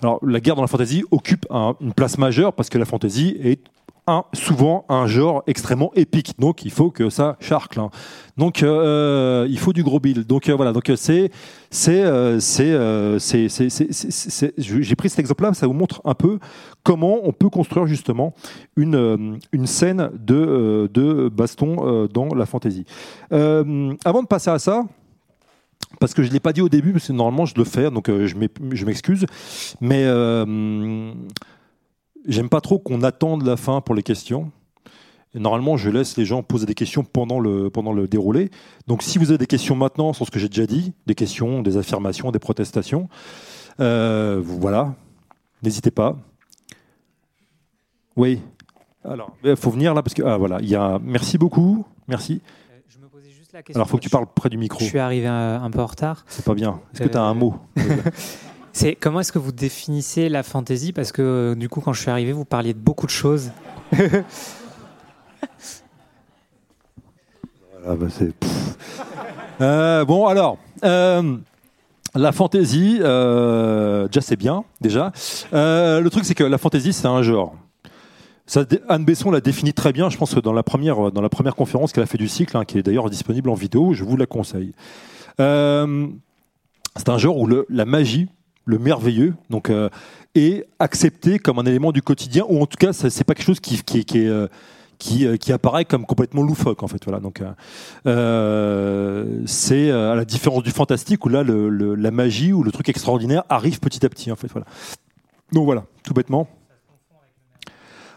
Alors, la guerre dans la fantasy occupe un- une place majeure parce que la fantasy est un, souvent un genre extrêmement épique. Donc il faut que ça charcle. hein. Donc euh, il faut du gros bill. Donc euh, voilà. Donc euh, c'est c'est euh, c'est euh, c'est j'ai pris cet exemple-là. Ça vous montre un peu comment on peut construire justement une euh, une scène de euh, de baston euh, dans la fantasy. Euh, avant de passer à ça. Parce que je ne l'ai pas dit au début, parce que normalement je le fais, donc euh, je m'ex- je m'excuse. Mais euh, J'aime pas trop qu'on attende la fin pour les questions. Et normalement, je laisse les gens poser des questions pendant le, pendant le déroulé. Donc, si vous avez des questions maintenant sur ce que j'ai déjà dit, des questions, des affirmations, des protestations, euh, voilà, n'hésitez pas. Oui. Alors, il faut venir là parce que ah voilà, il y a. Merci beaucoup, merci. Euh, Je me posais juste la question. Alors, faut que tu parles près du micro. Je suis arrivé un, un peu en retard. C'est pas bien. Est-ce que tu as un Euh, mot C'est comment est-ce que vous définissez la fantasy Parce que euh, du coup, quand je suis arrivé, vous parliez de beaucoup de choses. Voilà, bah. Euh, bon, alors, euh, la fantaisie, déjà c'est bien, déjà. Le truc, c'est que la fantaisie, c'est un genre. Anne Besson l'a défini très bien, je pense, dans la première, dans la première conférence qu'elle a fait du cycle, hein, qui est d'ailleurs disponible en vidéo, je vous la conseille. C'est un genre où le- la magie, le merveilleux, donc, euh, est accepté comme un élément du quotidien, ou en tout cas, c'est pas quelque chose qui, qui, qui euh, euh, qui apparaît comme complètement loufoque en fait. Voilà, donc euh, c'est à la différence du fantastique où là le- la magie ou le truc extraordinaire arrive petit à petit en fait. Voilà. Donc voilà, tout bêtement.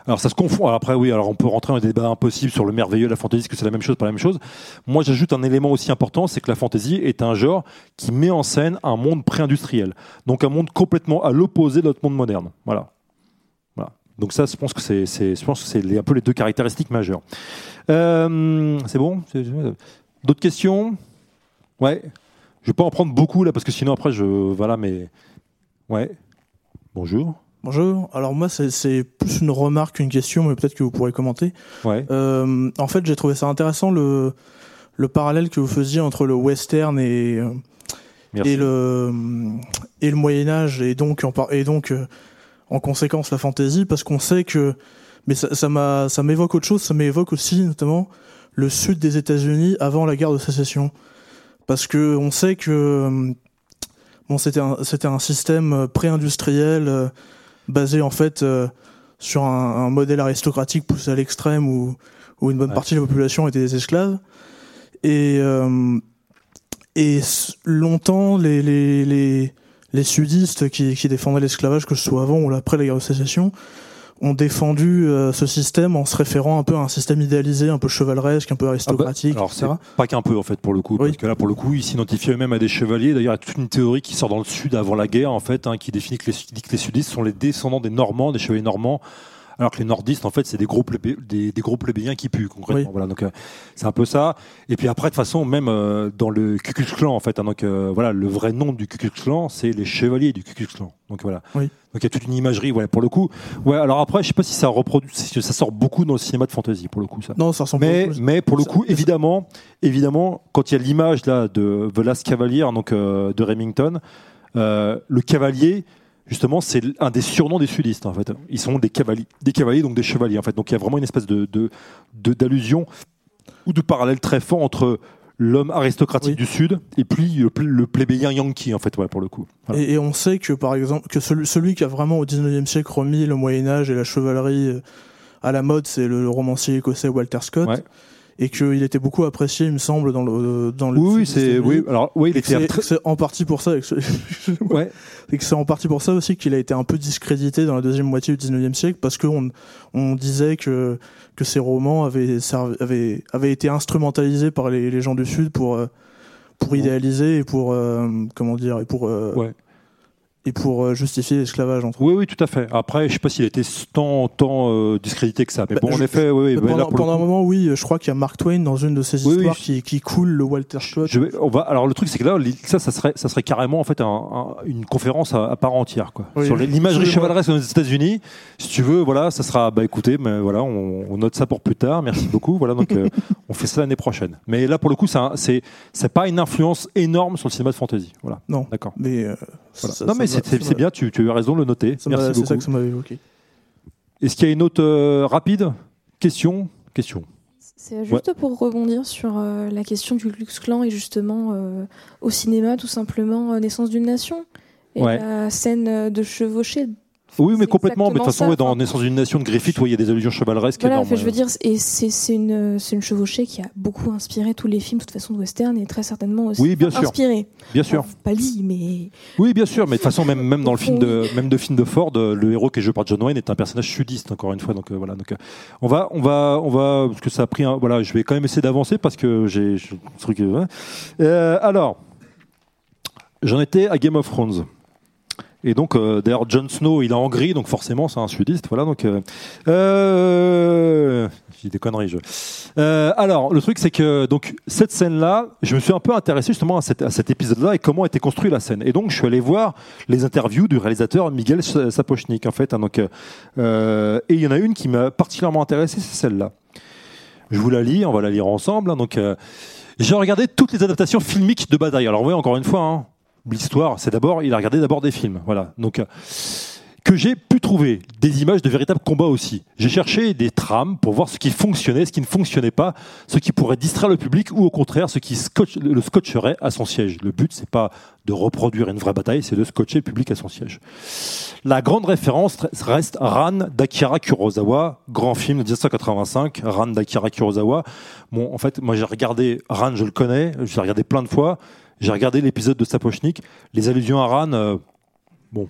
Alors ça se confond. Alors après oui, alors on peut rentrer dans un débat impossible sur le merveilleux de la fantaisie, est-ce que c'est la même chose, pas la même chose. Moi j'ajoute un élément aussi important, c'est que la fantaisie est un genre qui met en scène un monde pré-industriel, donc un monde complètement à l'opposé de notre monde moderne. Voilà. Donc ça, je pense que c'est, je pense que c'est un peu les deux caractéristiques majeures. Euh, c'est bon? D'autres questions? Ouais. Je vais pas en prendre beaucoup là parce que sinon après je voilà mais ouais. Bonjour. Bonjour. Alors moi, c'est- plus une remarque qu'une question, mais peut-être que vous pourrez commenter. Ouais. Euh, en fait, j'ai trouvé ça intéressant le le parallèle que vous faisiez entre le western et euh, Merci. et le et le Moyen Âge et donc en et donc euh, en conséquence la fantaisie parce qu'on sait que mais ça m'a ça m'évoque autre chose. Ça m'évoque aussi notamment le sud des États-Unis avant la guerre de sécession parce que on sait que euh, bon c'était un c'était un système pré-industriel euh, basé en fait euh, sur un, un modèle aristocratique poussé à l'extrême où où une bonne Ouais. partie de la population était des esclaves et euh, et longtemps les les les les sudistes qui qui défendaient l'esclavage que ce soit avant ou après la guerre de sécession ont défendu euh, ce système en se référant un peu à un système idéalisé, un peu chevaleresque, un peu aristocratique, Alors c'est pas qu'un peu en fait pour le coup, Oui. parce que là pour le coup ils s'identifient eux-mêmes à des chevaliers. D'ailleurs il y a toute une théorie qui sort dans le sud avant la guerre en fait, hein, qui définit que les, dit que les sudistes sont les descendants des Normands, des chevaliers normands, alors que les nordistes, en fait, c'est des gros, plébé- des, des gros plébéiens qui puent, concrètement. Oui. Voilà, donc euh, c'est un peu ça. Et puis après, de toute façon, même euh, dans le Ku Klan, en fait, hein, donc euh, voilà, le vrai nom du Ku Klan, c'est les chevaliers du Ku Klan. Donc voilà. Oui. Donc il y a toute une imagerie, voilà, pour le coup. Ouais, alors après, je sais pas si ça reproduit, si ça sort beaucoup dans le cinéma de fantasy, pour le coup, ça. Non, ça ressemble Mais, beaucoup. mais pour le coup, ça- évidemment, évidemment, quand il y a l'image là de The Last Cavalier, donc euh, de Remington, euh, le cavalier, justement, c'est un des surnoms des sudistes en fait. Ils sont des cavaliers, des cavaliers donc des chevaliers en fait. Donc il y a vraiment une espèce de d'allusion ou de parallèle très fort entre l'homme aristocratique Oui. du sud et puis le, pl- le plébéien yankee en fait, ouais, pour le coup. Voilà. Et, et on sait que par exemple que celui, celui qui a vraiment au 19e siècle remis le Moyen Âge et la chevalerie euh, à la mode, c'est le romancier écossais Walter Scott. Ouais. Et qu'il était beaucoup apprécié, il me semble, dans le dans le Oui, c'est oui. Alors oui, c'est en partie pour ça, ouais. et que c'est en partie pour ça aussi qu'il a été un peu discrédité dans la deuxième moitié du 19e siècle, parce qu'on on disait que, que ces romans avaient, servi- avaient, avaient été instrumentalisés par les, les gens du Sud pour, euh, pour idéaliser et pour, euh, comment dire, et pour, euh, Ouais. Et pour euh, justifier l'esclavage, entre Oui, oui, tout à fait. Après, je sais pas s'il a été tant, tant euh, discrédité que ça. Mais Bah, bon, en je- effet, oui, oui. pendant, là, un moment, oui, je crois qu'il y a Mark Twain dans une de ses Oui, oui, histoires je- qui, qui coule le Walter Scott. Je vais- on va, alors le truc c'est que là, ça, ça serait, ça serait carrément en fait un- un- une conférence à, à part entière, quoi. Sur l'imagerie chevaleresque aux États-Unis. Si tu veux, voilà, ça sera, bah écoutez, mais voilà, on, on note ça pour plus tard. Merci beaucoup. Voilà, donc euh, on fait ça l'année prochaine. Mais là, pour le coup, c'est, c'est, c'est pas une influence énorme sur le cinéma de fantasy. Voilà. Non. D'accord. Mais, euh, Voilà. ça- non, ça mais m'a- c'est, bien. Tu, tu as raison de le noter. C'est beaucoup. ça que ça m'avait évoqué. Est-ce qu'il y a une autre euh, rapide question? Question. C'est juste pour rebondir sur euh, la question du Klux Klan et justement euh, au cinéma, tout simplement, euh, Naissance d'une nation. Et Ouais. la scène de chevaucher. Oui, mais complètement. Mais de toute façon, ouais, dans Naissance d'une nation de Griffith, ouais, il y a des allusions chevaleresques Voilà, énormes. je veux ouais. dire, et c'est une, chevauchée qui a beaucoup inspiré tous les films, de toute façon, de western et très certainement aussi Oui, bien sûr. inspiré. Bien sûr. Enfin, pas dit, mais Oui, bien sûr, mais de toute façon, même, même dans le film de, même de film de Ford, le héros qui est joué par John Wayne est un personnage sudiste, encore une fois. Donc euh, voilà. Donc euh, on va, on va, on va, parce que ça a pris. Un, voilà, je vais quand même essayer d'avancer parce que j'ai truc. euh, euh, alors, j'en étais à Game of Thrones. Et donc, euh, d'ailleurs, Jon Snow, il est en gris, donc forcément, c'est un sudiste. Voilà, donc. Euh, euh, j'ai des conneries, je. Euh, alors, le truc, c'est que donc cette scène-là, je me suis un peu intéressé justement à, cet- épisode-là et comment été construite la scène. Et donc, je suis allé voir les interviews du réalisateur Miguel Sapochnik, en fait. hein, donc, euh, et il y en a une qui m'a particulièrement intéressé, c'est celle-là. Je vous la lis, on va la lire ensemble. hein, donc, j'ai regardé toutes les adaptations filmiques de bataille. Alors, oui, encore une fois, hein, l'histoire, c'est d'abord, il a regardé d'abord des films. Voilà. Donc, euh, que j'ai pu trouver des images de véritables combats aussi. J'ai cherché des trames pour voir ce qui fonctionnait, ce qui ne fonctionnait pas, ce qui pourrait distraire le public ou au contraire ce qui le scotcherait à son siège. Le but, c'est pas de reproduire une vraie bataille, c'est de scotcher le public à son siège. La grande référence reste Ran d'Akira Kurosawa, grand film de 1985, Ran d'Akira Kurosawa. Bon, en fait, moi j'ai regardé Ran, je le connais, j'ai regardé plein de fois. J'ai regardé l'épisode de Sapochnik. Les allusions à Ran, euh, bon,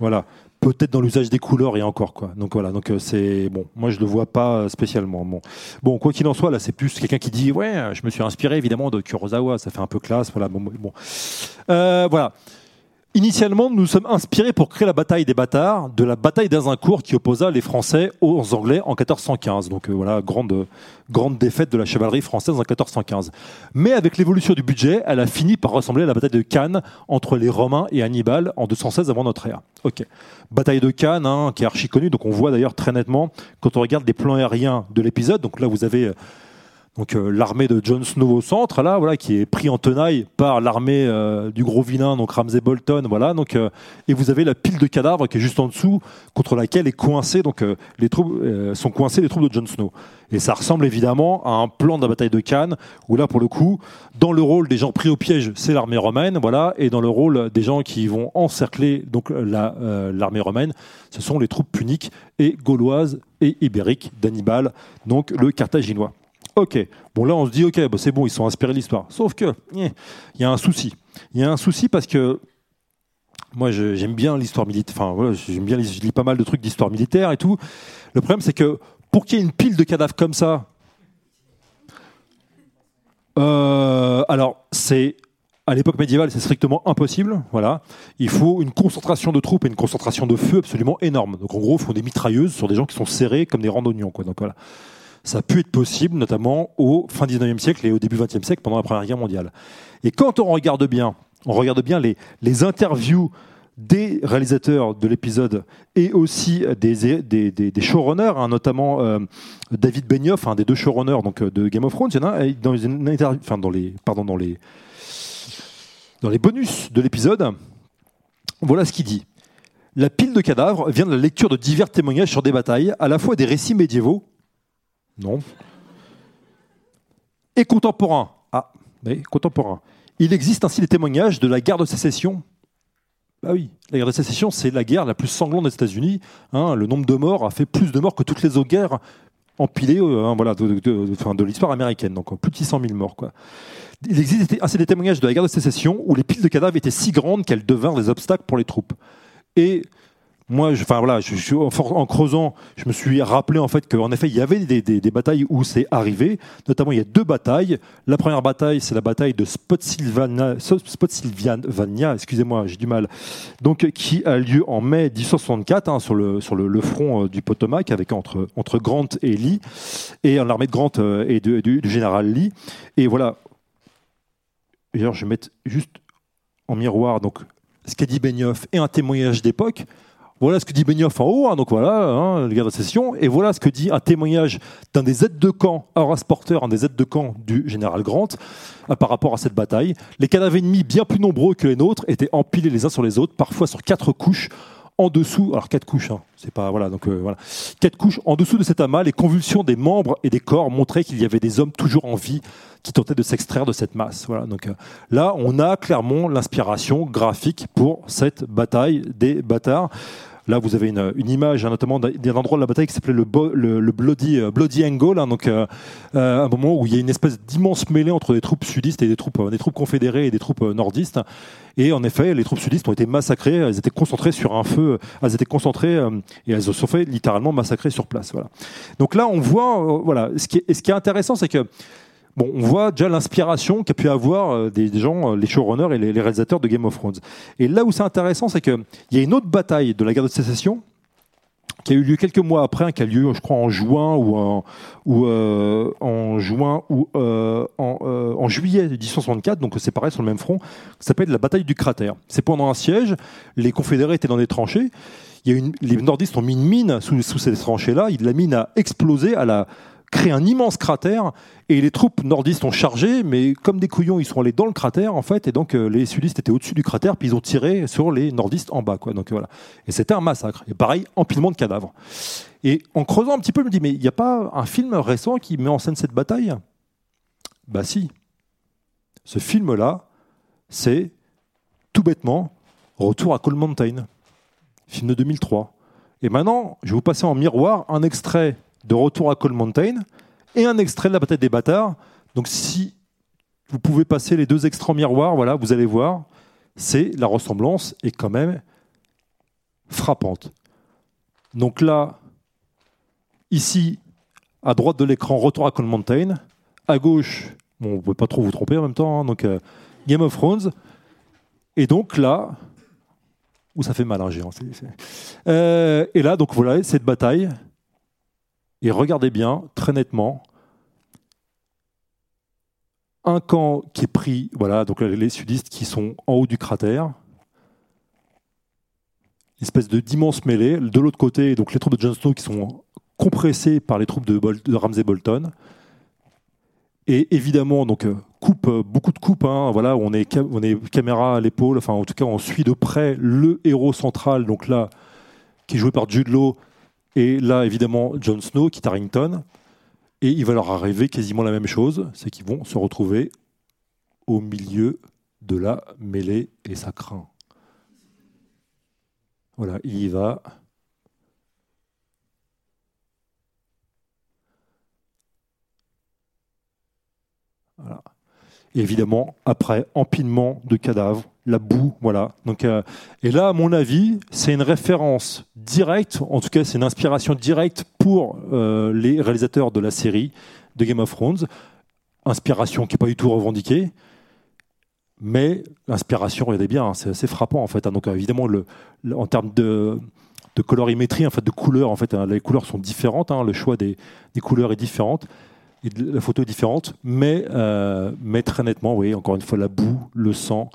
voilà. Peut-être dans l'usage des couleurs et encore quoi. Donc voilà. Donc euh, c'est bon. Moi je le vois pas euh, spécialement. Bon, bon quoi qu'il en soit, là c'est plus quelqu'un qui dit ouais, je me suis inspiré évidemment de Kurosawa. Ça fait un peu classe. Voilà. Bon, bon. Voilà. Initialement, nous sommes inspirés pour créer la bataille des bâtards de la bataille d'Azincourt qui opposa les Français aux Anglais en 1415. Donc euh, voilà, grande, grande défaite de la chevalerie française en 1415. Mais avec l'évolution du budget, elle a fini par ressembler à la bataille de Cannes entre les Romains et Hannibal en 216 avant notre ère. Ok. Bataille de Cannes, hein, qui est archi connue. Donc on voit d'ailleurs très nettement quand on regarde les plans aériens de l'épisode. Donc là, vous avez euh, donc euh, l'armée de Jon Snow au centre, là, voilà, qui est pris en tenaille par l'armée euh, du gros vilain, donc Ramsay Bolton, voilà. Donc, euh, et vous avez la pile de cadavres qui est juste en dessous, contre laquelle est coincé, donc les troupes sont coincées les troupes de Jon Snow. Et ça ressemble évidemment à un plan de la bataille de Cannes, où là, pour le coup, dans le rôle des gens pris au piège, c'est l'armée romaine, voilà, et dans le rôle des gens qui vont encercler donc la l'armée romaine, ce sont les troupes puniques et gauloises et ibériques d'Hannibal, donc le carthaginois. Ok, bon là on se dit ok, bah, c'est bon, ils sont inspirés de l'histoire. Sauf que eh, il y a un souci. Il y a un souci parce que moi j'aime bien l'histoire militaire. Enfin j'aime bien, je lis pas mal de trucs d'histoire militaire et tout. Le problème c'est que pour qu'il y ait une pile de cadavres comme ça, euh, alors c'est À l'époque médiévale, c'est strictement impossible. Voilà, il faut une concentration de troupes et une concentration de feu absolument énorme. Donc en gros, il faut des mitrailleuses sur des gens qui sont serrés comme des rangs d'oignons. Quoi. Donc voilà, ça a pu être possible, notamment au fin 19e siècle et au début 20e siècle, pendant la Première Guerre mondiale. Et quand on regarde bien, on regarde bien les, interviews des réalisateurs de l'épisode et aussi des, des, showrunners, hein, notamment euh, David Benioff, un des deux showrunners de Game of Thrones. Dans, les, dans, les, dans les bonus de l'épisode. Voilà ce qu'il dit. La pile de cadavres vient de la lecture de divers témoignages sur des batailles, à la fois des récits médiévaux, non, et contemporains. Ah, oui, contemporains. Il existe ainsi des témoignages de la guerre de sécession. Bah oui, la guerre de sécession, c'est la guerre la plus sanglante des États-Unis. hein. le nombre de morts a fait plus de morts que toutes les autres guerres empilées euh, hein, voilà, de, de- l'histoire américaine. Donc plus de 600 000 morts. Il existe ainsi des témoignages de la guerre de sécession où les piles de cadavres étaient si grandes qu'elles devinrent des obstacles pour les troupes. Et moi, en, creusant, je me suis rappelé en fait qu'en effet, il y avait des, batailles où c'est arrivé. Notamment, il y a deux batailles. La première bataille, c'est la bataille de Spotsylvania, excusez-moi, j'ai du mal. Donc, qui a lieu en mai 1864 hein, sur le front euh, du Potomac, avec entre Grant et Lee, et en l'armée de Grant euh, et du général Lee. Et voilà. D'ailleurs, je vais mettre juste en miroir donc ce qu'a dit Benioff et un témoignage d'époque. Voilà ce que dit Benioff en haut, hein, donc voilà, hein, le gars de session, et voilà ce que dit un témoignage d'un des aides de camp, Horace Porter, un des aides de camp du général Grant, euh, par rapport à cette bataille. Les cadavres ennemis, bien plus nombreux que les nôtres, étaient empilés les uns sur les autres, parfois sur quatre couches, en dessous, alors quatre couches, hein, c'est pas voilà, donc euh, voilà, quatre couches en dessous de cet amas, les convulsions des membres et des corps montraient qu'il y avait des hommes toujours en vie qui tentaient de s'extraire de cette masse. Voilà, donc euh, là, on a clairement l'inspiration graphique pour cette bataille des bâtards. Là, vous avez une, image, hein, notamment d'un endroit de la bataille qui s'appelait le, euh, Bloody Angle, hein, donc euh, euh, un moment où il y a une espèce d'immense mêlée entre des troupes sudistes et des troupes, euh, des troupes confédérées et des troupes nordistes. Et en effet, les troupes sudistes ont été massacrées. Elles étaient concentrées sur un feu. Elles étaient concentrées et elles se sont fait littéralement massacrer sur place. Voilà. Donc là, on voit, voilà, ce qui est intéressant, c'est que Bon, on voit déjà l'inspiration qu'a pu avoir euh, des, gens, euh, les showrunners et les, réalisateurs de Game of Thrones. Et là où c'est intéressant, c'est qu'il y a une autre bataille de la guerre de sécession qui a eu lieu quelques mois après, hein, qui a lieu, je crois, en juin ou en, ou, euh, juin ou euh, en, juillet 1864. Donc c'est pareil sur le même front. Ça s'appelle la bataille du cratère. C'est pendant un siège. Les confédérés étaient dans des tranchées. Les nordistes ont mis une mine sous, sous ces tranchées-là. La mine a explosé, elle a créé un immense cratère et les troupes nordistes ont chargé, mais comme des couillons, ils sont allés dans le cratère en fait, et donc euh, les sudistes étaient au-dessus du cratère, puis ils ont tiré sur les nordistes en bas. Et c'était un massacre. Et pareil, empilement de cadavres. Et en creusant un petit peu, je me dis, mais il n'y a pas un film récent qui met en scène cette bataille? Bah si. Ce film-là, c'est tout bêtement Retour à Cold Mountain, film de 2003. Et maintenant, je vais vous passer en miroir un extrait de Retour à Cold Mountain et un extrait de La bataille des bâtards. Donc si vous pouvez passer les deux extraits en miroir, voilà, vous allez voir, c'est la ressemblance est quand même frappante. Donc là, ici, à droite de l'écran, Retour à Cold Mountain. À gauche, bon, vous ne pouvez pas trop vous tromper en même temps, hein, donc euh, Game of Thrones. Et donc là, où ça fait mal un géant. c'est- c'est- Euh, et là, donc voilà, cette bataille. Et regardez bien, très nettement, un camp qui est pris, voilà, donc les sudistes qui sont en haut du cratère, espèce de d'immense mêlée. De l'autre côté, donc les troupes de Snow qui sont compressées par les troupes de, Bol- de Ramsay Bolton. Et évidemment, donc euh, coupe, euh, beaucoup de coupes. hein, voilà, on est, ca- on est caméra à l'épaule. Enfin, en tout cas, on suit de près le héros central. Donc là, qui est joué par Jude Law, et là, évidemment, Jon Snow, qui est Harrington. Et il va leur arriver quasiment la même chose, c'est qu'ils vont se retrouver au milieu de la mêlée et ça craint. Voilà, il y va. Voilà. Et évidemment, après, empilement de cadavres, la boue, voilà. Donc, euh, et là, à mon avis, c'est une référence directe, en tout cas, c'est une inspiration directe pour euh, les réalisateurs de la série de Game of Thrones. Inspiration qui n'est pas du tout revendiquée. mais l'inspiration, regardez bien, hein, c'est assez frappant en fait. hein. Donc euh, évidemment, en termes de, colorimétrie, en fait, de couleurs, en fait, hein, les couleurs sont différentes. le choix des, couleurs est différent. Et de- la photo est différente, mais, mais très nettement, oui, encore une fois, la boue, le sang.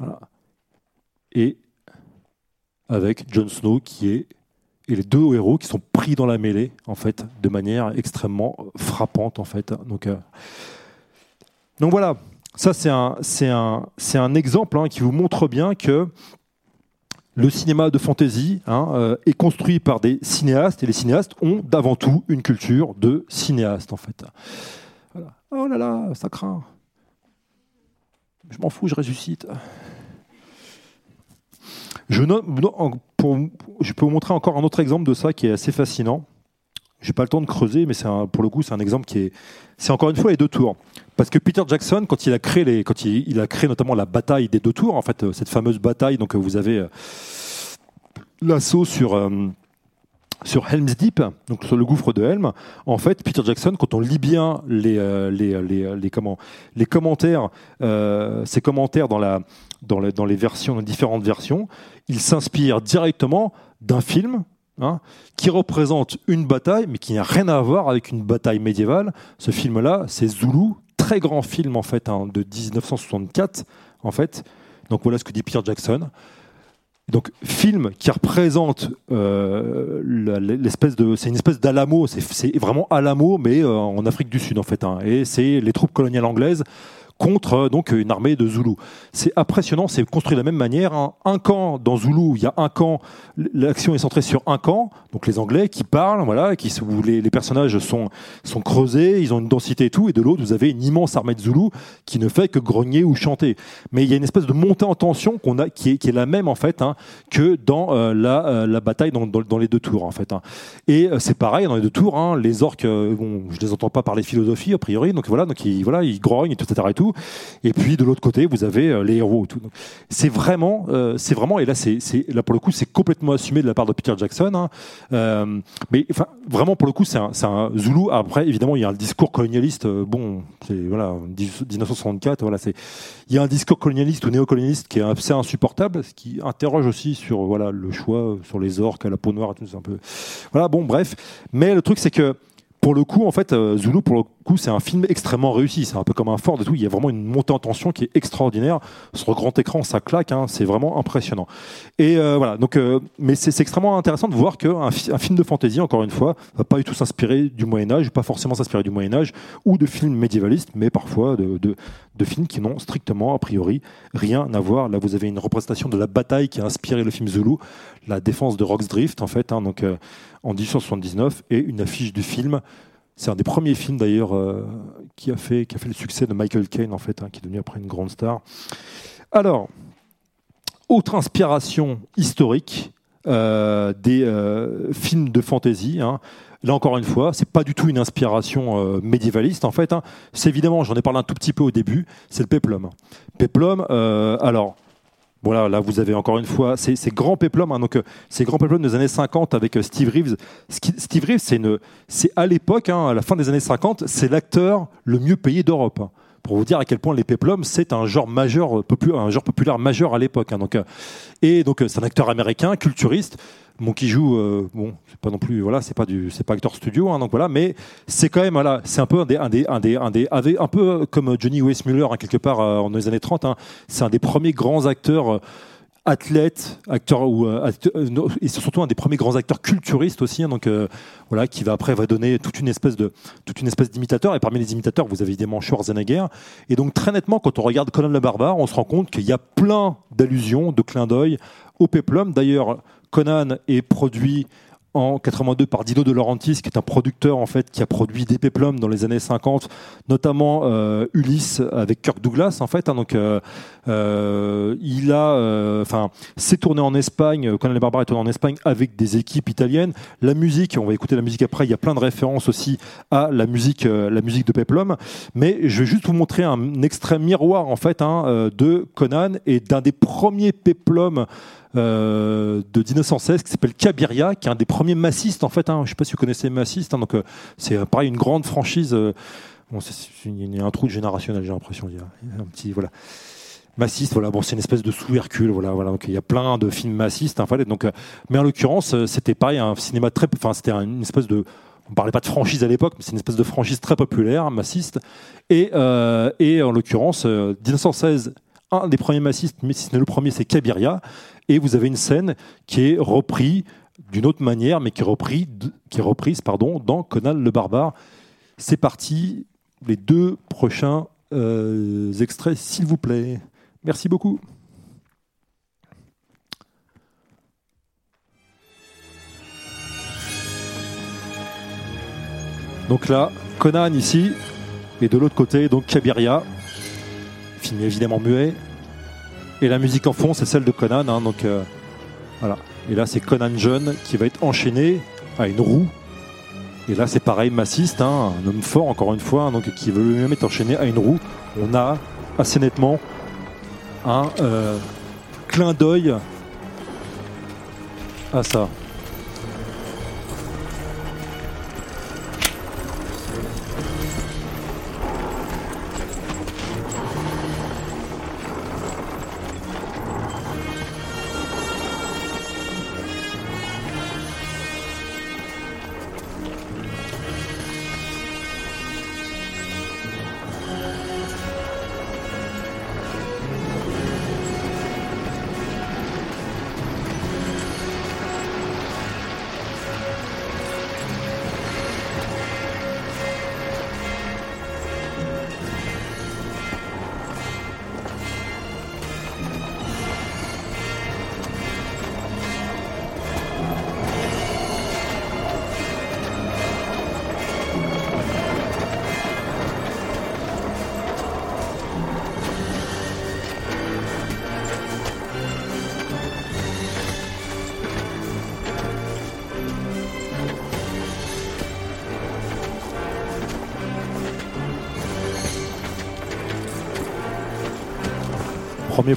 Voilà. Et avec Jon Snow qui est et les deux héros qui sont pris dans la mêlée en fait de manière extrêmement frappante en fait. Donc, euh, donc voilà, ça c'est un c'est un c'est un exemple hein, qui vous montre bien que le cinéma de fantasy hein, euh, est construit par des cinéastes et les cinéastes ont d'avant tout une culture de cinéaste en fait. Oh là là, ça craint. Je m'en fous, je ressuscite. Je, peux vous montrer encore un autre exemple de ça qui est assez fascinant. J'ai pas le temps de creuser, mais pour le coup, c'est un exemple qui est. C'est encore une fois les deux tours. Parce que Peter Jackson, quand il a créé quand il, a créé notamment la bataille des deux tours, en fait, euh, cette fameuse bataille, donc euh, vous avez euh, l'assaut sur. Sur Helm's Deep, donc sur le gouffre de Helm, en fait, Peter Jackson, quand on lit bien les, euh, les, les, les, comment, les commentaires, euh, ces commentaires dans, la, dans, les, dans les versions, différentes versions, il s'inspire directement d'un film hein, qui représente une bataille, mais qui n'a rien à voir avec une bataille médiévale. Ce film-là, c'est Zulu, très grand film en fait hein, de 1964, en fait. Donc voilà ce que dit Peter Jackson. Donc film qui représente euh, l'espèce de, c'est une espèce d'Alamo, c'est- c'est vraiment Alamo mais euh, en Afrique du Sud en fait, hein. et c'est les troupes coloniales anglaises contre euh, donc une armée de Zoulous. C'est impressionnant, c'est construit de la même manière. hein. Un camp dans Zoulou, il y a un camp, l'action est centrée sur un camp, donc les Anglais qui parlent, voilà, qui où les, personnages sont sont creusés, ils ont une densité et tout, et de l'autre vous avez une immense armée de Zoulous qui ne fait que grogner ou chanter. Mais il y a une espèce de montée en tension qu'on a, qui est, qui est la même en fait hein, que dans euh, la, euh, la bataille dans, dans, les deux tours en fait. hein. Et c'est pareil dans les deux tours, les orques, bon, je les entends pas parler philosophie a priori, donc voilà, donc ils, voilà, ils grognent, etc. et tout. Et puis de l'autre côté, vous avez euh, les héros. Tout. C'est vraiment, euh, c'est vraiment, et là, c'est, là pour le coup, c'est complètement assumé de la part de Peter Jackson. hein. Euh, mais vraiment pour le coup, c'est un, Zulu. Après, évidemment, il y a un discours colonialiste. bon, c'est voilà, 10 1964. Voilà, c'est, il y a un discours colonialiste ou néocolonialiste qui est assez insupportable, ce qui interroge aussi sur voilà le choix sur les orques à la peau noire et tout. Un peu, voilà, bon, bref. Mais le truc, c'est que pour le coup, en fait, Zulu, pour le c'est un film extrêmement réussi. C'est un peu comme un Ford et tout. Il y a vraiment une montée en tension qui est extraordinaire. Sur grand écran, ça claque. hein. C'est vraiment impressionnant. Et euh, voilà. Donc, euh, mais c'est extrêmement intéressant de voir qu'un fi- un film de fantasy, encore une fois, va pas du tout s'inspirer du Moyen Âge, pas forcément s'inspirer du Moyen Âge ou de films médiévalistes, mais parfois de, films qui n'ont strictement, a priori, rien à voir. Là, vous avez une représentation de la bataille qui a inspiré le film Zulu, la défense de Roxdrift, en fait, hein, euh, en 1879, et une affiche du film. C'est un des premiers films d'ailleurs euh, qui a fait le succès de Michael Caine en fait, hein, qui est devenu après une grande star. Alors, autre inspiration historique euh, des euh, films de fantasy. hein. Là encore une fois, c'est pas du tout une inspiration médiévaliste en fait. hein. C'est évidemment, j'en ai parlé un tout petit peu au début, c'est le péplum. Péplum, alors. Voilà, là vous avez encore une fois ces, grands péplums, hein, donc euh, ces grands péplums des années 50 avec euh, Steve Reeves. Steve Reeves, c'est à l'époque, hein, à la fin des années 50, c'est l'acteur le mieux payé d'Europe. hein. Pour vous dire à quel point les péplums, c'est un genre majeur, euh, popu- un genre populaire majeur à l'époque. hein. donc, et donc c'est un acteur américain, culturiste, bon qui joue, euh, bon, c'est pas non plus, voilà, c'est pas du, c'est pas acteur studio, hein, donc voilà, mais c'est quand même, voilà, c'est un peu un des, un des, un des, un des, un peu comme Johnny Weissmuller hein, quelque part euh, dans les années 30. hein. c'est un des premiers grands acteurs. euh, athlète, acteur ou euh, euh, et surtout un des premiers grands acteurs culturistes aussi, hein, donc voilà, qui va après va donner toute une espèce de toute une espèce d'imitateur. Et parmi les imitateurs, vous avez évidemment Schwarzenegger. Et donc très nettement, quand on regarde Conan le Barbare, on se rend compte qu'il y a plein d'allusions, de clins d'œil au péplum. D'ailleurs, Conan est produit en 82 par Dino De Laurentiis, qui est un producteur en fait qui a produit des péplums dans les années 50, notamment euh, Ulysse avec Kirk Douglas en fait. hein. donc euh, euh, il a, enfin, c'est tourné en Espagne. Conan le Barbare est tourné en Espagne avec des équipes italiennes. La musique, on va écouter la musique après. Il y a plein de références aussi à la musique, la musique de Peplum. Mais je vais juste vous montrer un extrait miroir en fait hein, de Conan et d'un des premiers Peplums euh, de 1916 qui s'appelle Cabiria, qui est un des premiers massistes en fait. hein. je ne sais pas si vous connaissez les massistes, hein, donc euh, c'est pareil une grande franchise. euh, bon, il y a un trou de générationnel, j'ai l'impression. Un petit voilà. Massiste, voilà, bon, c'est une espèce de sous Hercule, voilà, voilà. Donc il y a plein de films massistes, hein, donc, mais en l'occurrence, c'était pareil, un cinéma très, enfin, c'était un- une espèce de, on parlait pas de franchise à l'époque, mais c'est une espèce de franchise très populaire, massiste, et, et en l'occurrence, euh, 1916, un des premiers massistes, mais si ce n'est le premier, c'est Cabiria, et vous avez une scène qui est reprise d'une autre manière, mais qui est, reprise pardon, dans Conan le Barbare. C'est parti, les deux prochains euh, extraits, s'il vous plaît. Merci beaucoup. Donc là, Conan ici, et de l'autre côté, donc Kabiria, film évidemment muet. Et la musique en fond, c'est celle de Conan. hein, donc euh, voilà. Et là, c'est Conan jeune qui va être enchaîné à une roue. Et là, c'est pareil, massiste, hein, un homme fort, encore une fois, hein, donc qui veut lui-même être enchaîné à une roue. On a assez nettement un euh, clin d'œil à ça.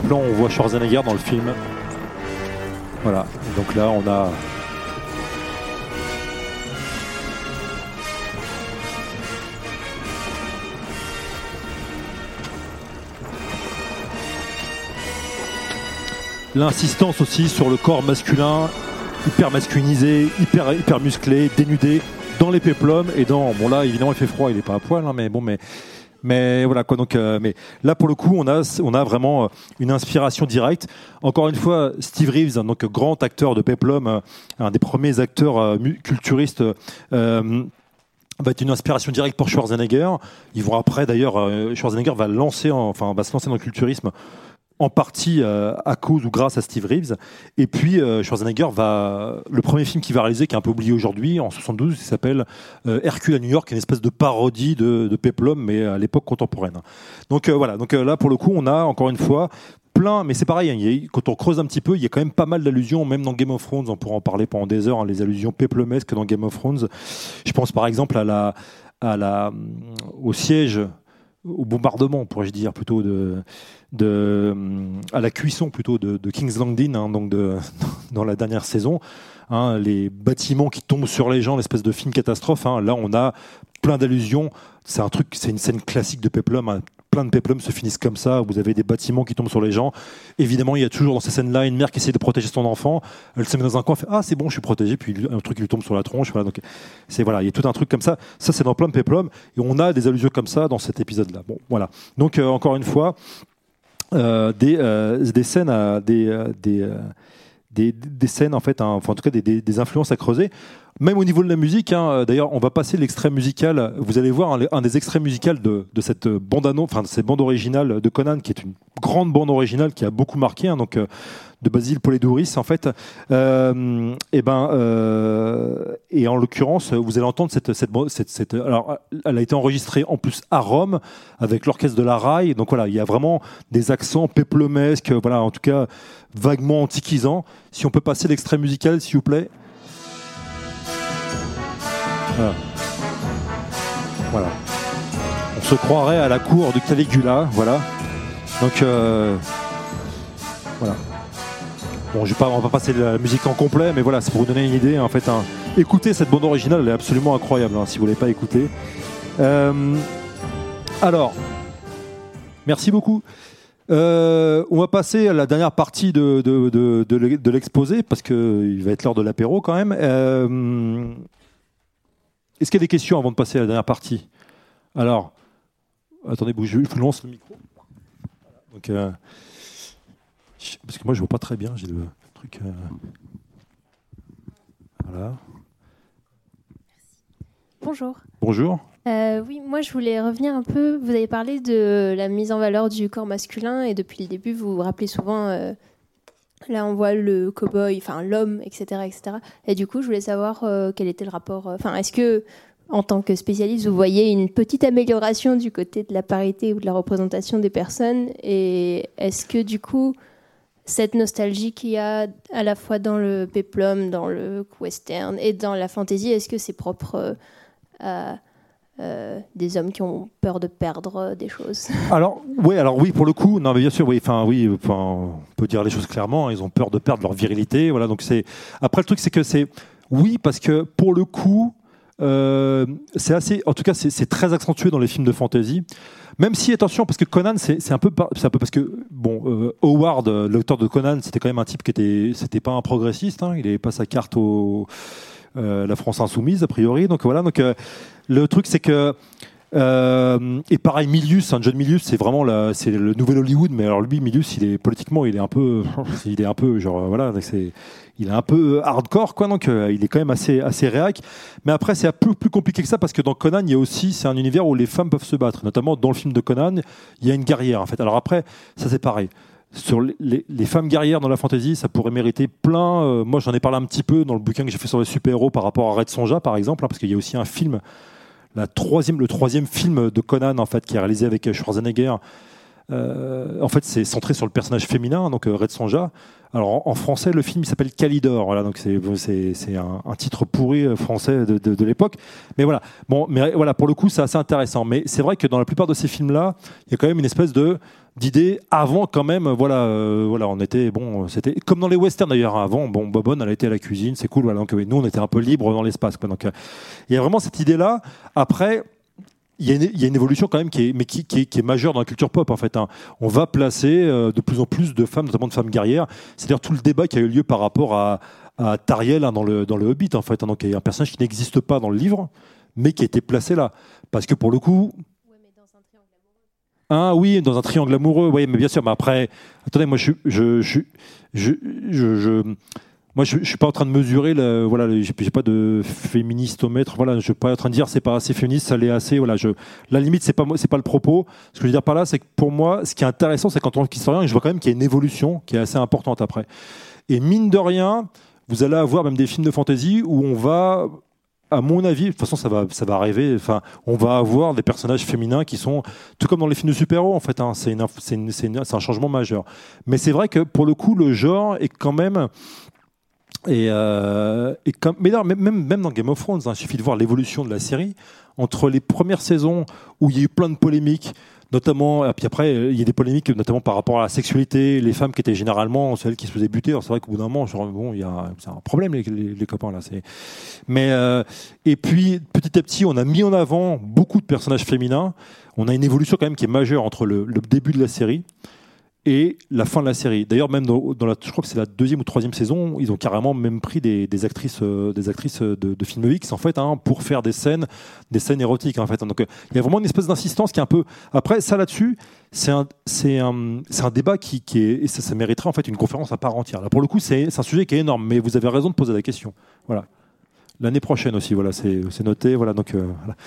Plan, on voit Schwarzenegger dans le film. Voilà. Donc là, on a. L'insistance aussi sur le corps masculin, hyper masculinisé, hyper, hyper musclé, dénudé, dans les péplums et dans. Bon, là, évidemment, il fait froid, il est pas à poil, hein, mais bon, mais. Mais voilà quoi. Donc, euh, mais là pour le coup, on a on a vraiment euh, une inspiration directe. Encore une fois, Steve Reeves, hein, donc grand acteur de Peplum, euh, un des premiers acteurs culturistes. va être une inspiration directe pour Schwarzenegger. Ils vont après, d'ailleurs, Schwarzenegger va lancer, en- enfin, va se lancer dans le culturisme en partie euh, à cause ou grâce à Steve Reeves. Et puis euh, Schwarzenegger va, le premier film qu'il va réaliser, qui est un peu oublié aujourd'hui, en 72, il s'appelle euh, Hercule à New York, une espèce de parodie de, de Peplum, mais à l'époque contemporaine. Donc euh, voilà. Donc là, pour le coup, on a encore une fois plein, mais c'est pareil, hein, quand on creuse un petit peu, il y a quand même pas mal d'allusions, même dans Game of Thrones, on pourra en parler pendant des heures, hein, les allusions péplumesques dans Game of Thrones. Je pense par exemple à la, à la, au siège, au bombardement, pourrais-je dire, plutôt de, de, à la cuisson plutôt de, King's Landing, hein, donc de, dans la dernière saison. hein, les bâtiments qui tombent sur les gens, l'espèce de film catastrophe. hein, là, on a plein d'allusions. C'est un truc, c'est une scène classique de Peplum. Plein de Peplum se finissent comme ça. Vous avez des bâtiments qui tombent sur les gens. Évidemment, il y a toujours dans ces scènes-là une mère qui essaie de protéger son enfant. Elle se met dans un coin, fait ah c'est bon, je suis protégé. Puis un truc lui tombe sur la tronche. Voilà, donc c'est voilà, il y a tout un truc comme ça. Ça c'est dans plein de Peplum et on a des allusions comme ça dans cet épisode-là. Bon, voilà. Donc euh, encore une fois, euh, des, euh, des scènes des, des, des, scènes en fait, hein, enfin en tout cas des influences à creuser. Même au niveau de la musique, hein, euh, d'ailleurs, on va passer l'extrait musical. Vous allez voir un, un des extraits musicaux de, de cette bande enfin de cette bande originale de Conan, qui est une grande bande originale qui a beaucoup marqué. hein, donc euh, de Basile Poledouris en fait. Euh, et ben et en l'occurrence, vous allez entendre cette, cette, cette, cette- alors elle a été enregistrée en plus à Rome avec l'orchestre de la Rai. Donc voilà, il y a vraiment des accents péplomesques, voilà, en tout cas vaguement antiquisants. Si on peut passer l'extrait musical, s'il vous plaît. Voilà. Voilà. On se croirait à la cour de Caligula, voilà. Donc euh, voilà. Bon, je vais pas, on va pas passer la musique en complet, mais voilà, c'est pour vous donner une idée. En fait, hein. écoutez cette bande originale, elle est absolument incroyable. hein, si vous l'avez pas écoutée. Euh, alors, merci beaucoup. Euh, on va passer à la dernière partie de, de, de, de l'e- de l'exposé, parce qu'il va être l'heure de l'apéro quand même. Est-ce qu'il y a des questions avant de passer à la dernière partie? Alors, attendez, je, je vous lance le micro. Donc, euh, parce que moi, je vois pas très bien, j'ai le truc. euh, voilà. Bonjour. Bonjour. Euh, oui, moi je voulais revenir un peu. Vous avez parlé de la mise en valeur du corps masculin et depuis le début, vous vous rappelez souvent. euh, là, on voit le cow-boy, enfin l'homme, etc., etc. Et du coup, je voulais savoir euh, quel était le rapport. euh, Enfin, est-ce que en tant que spécialiste, vous voyez une petite amélioration du côté de la parité ou de la représentation des personnes? Et est-ce que du coup, cette nostalgie qu'il y a à la fois dans le peplum, dans le western et dans la fantasy, est-ce que c'est propre euh, à euh, des hommes qui ont peur de perdre euh, des choses Alors, oui, alors oui, pour le coup, non, mais bien sûr, oui, enfin, oui, on peut dire les choses clairement. Ils ont peur de perdre leur virilité, voilà. Donc c'est. Après, le truc, c'est que c'est oui, parce que pour le coup, euh, c'est assez. En tout cas, c'est très accentué dans les films de fantasy. Même si, attention, parce que Conan, c'est un peu, par- un peu parce que bon, Howard, l'auteur de Conan, c'était quand même un type qui était, c'était pas un progressiste. hein, il n'avait pas sa carte au la France insoumise a priori. Donc voilà. Donc le truc, c'est que euh, et pareil, Milius, John Milius, c'est vraiment la, c'est le nouvel Hollywood. Mais alors lui, Milius, il est politiquement, il est un peu, il est un peu genre voilà, il est un peu hardcore quoi. Donc euh, il est quand même assez assez réac. Mais après, c'est un peu plus compliqué que ça parce que dans Conan, il y a aussi, c'est un univers où les femmes peuvent se battre. Notamment dans le film de Conan, il y a une guerrière en fait. Alors après, ça c'est pareil. Sur les femmes guerrières dans la fantasy, ça pourrait mériter plein. euh, moi, j'en ai parlé un petit peu dans le bouquin que j'ai fait sur les super-héros par rapport à Red Sonja, par exemple, hein, parce qu'il y a aussi un film la troisième, le troisième film de Conan en fait qui est réalisé avec Schwarzenegger. Euh, en fait, c'est centré sur le personnage féminin, donc euh, Red Sonja. Alors en, français, le film il s'appelle Calidor. Voilà, donc c'est un, titre pourri euh, français de, de, de l'époque. Mais voilà, bon, mais voilà pour le coup, c'est assez intéressant. Mais c'est vrai que dans la plupart de ces films-là, il y a quand même une espèce de d'idée avant quand même voilà euh, voilà on était bon c'était comme dans les westerns d'ailleurs avant bon Bobonne elle était à la cuisine c'est cool voilà donc euh, nous on était un peu libre dans l'espace donc euh, il y a vraiment cette idée là après il y, a une, une évolution quand même qui est, mais qui, est, majeure dans la culture pop en fait. hein. On va placer de plus en plus de femmes, notamment de femmes guerrières. C'est d'ailleurs tout le débat qui a eu lieu par rapport à, à Tariel hein, dans, le, dans le Hobbit en fait. hein. Donc il y a un personnage qui n'existe pas dans le livre, mais qui a été placé là. Parce que pour le coup. Ah oui, dans un triangle amoureux, oui, mais bien sûr. Mais après, attendez, moi je, je suis pas en train de mesurer, le, voilà, j'ai pas de féministomètre, voilà, je suis pas en train de dire c'est pas assez féministe, ça l'est assez, voilà, je, la limite c'est pas c'est pas le propos. Ce que je veux dire par là, c'est que pour moi, ce qui est intéressant, c'est qu'en tant qu'historien, je vois quand même qu'il y a une évolution qui est assez importante après. Et mine de rien, vous allez avoir même des films de fantasy où on va, à mon avis, de toute façon ça va, ça va arriver. Enfin, on va avoir des personnages féminins qui sont, tout comme dans les films de super-héros en fait. hein, c'est un changement majeur. Mais c'est vrai que pour le coup, le genre est quand même et, euh, et comme, mais non, même, même même dans Game of Thrones, hein, il suffit de voir l'évolution de la série entre les premières saisons où il y a eu plein de polémiques, notamment, et puis après, il y a des polémiques notamment par rapport à la sexualité, les femmes qui étaient généralement celles qui se faisaient buter. Alors c'est vrai qu'au bout d'un moment, genre, bon, il y a c'est un problème les, les, copains là. Mais euh, et puis petit à petit, on a mis en avant beaucoup de personnages féminins. On a une évolution quand même qui est majeure entre le début de la série et la fin de la série. D'ailleurs, même dans, la, je crois que c'est la deuxième ou troisième saison, ils ont carrément même pris des, des actrices, euh, actrices de, films X en fait, hein, pour faire des scènes, des scènes érotiques en fait. Donc, euh, il y a vraiment une espèce d'insistance qui est un peu. Après, ça là-dessus, c'est un, c'est un, un débat qui, est, et ça, mériterait en fait une conférence à part entière. Là, pour le coup, c'est, un sujet qui est énorme, mais vous avez raison de poser la question. Voilà. L'année prochaine aussi, voilà, c'est, noté. Voilà, donc. euh, voilà.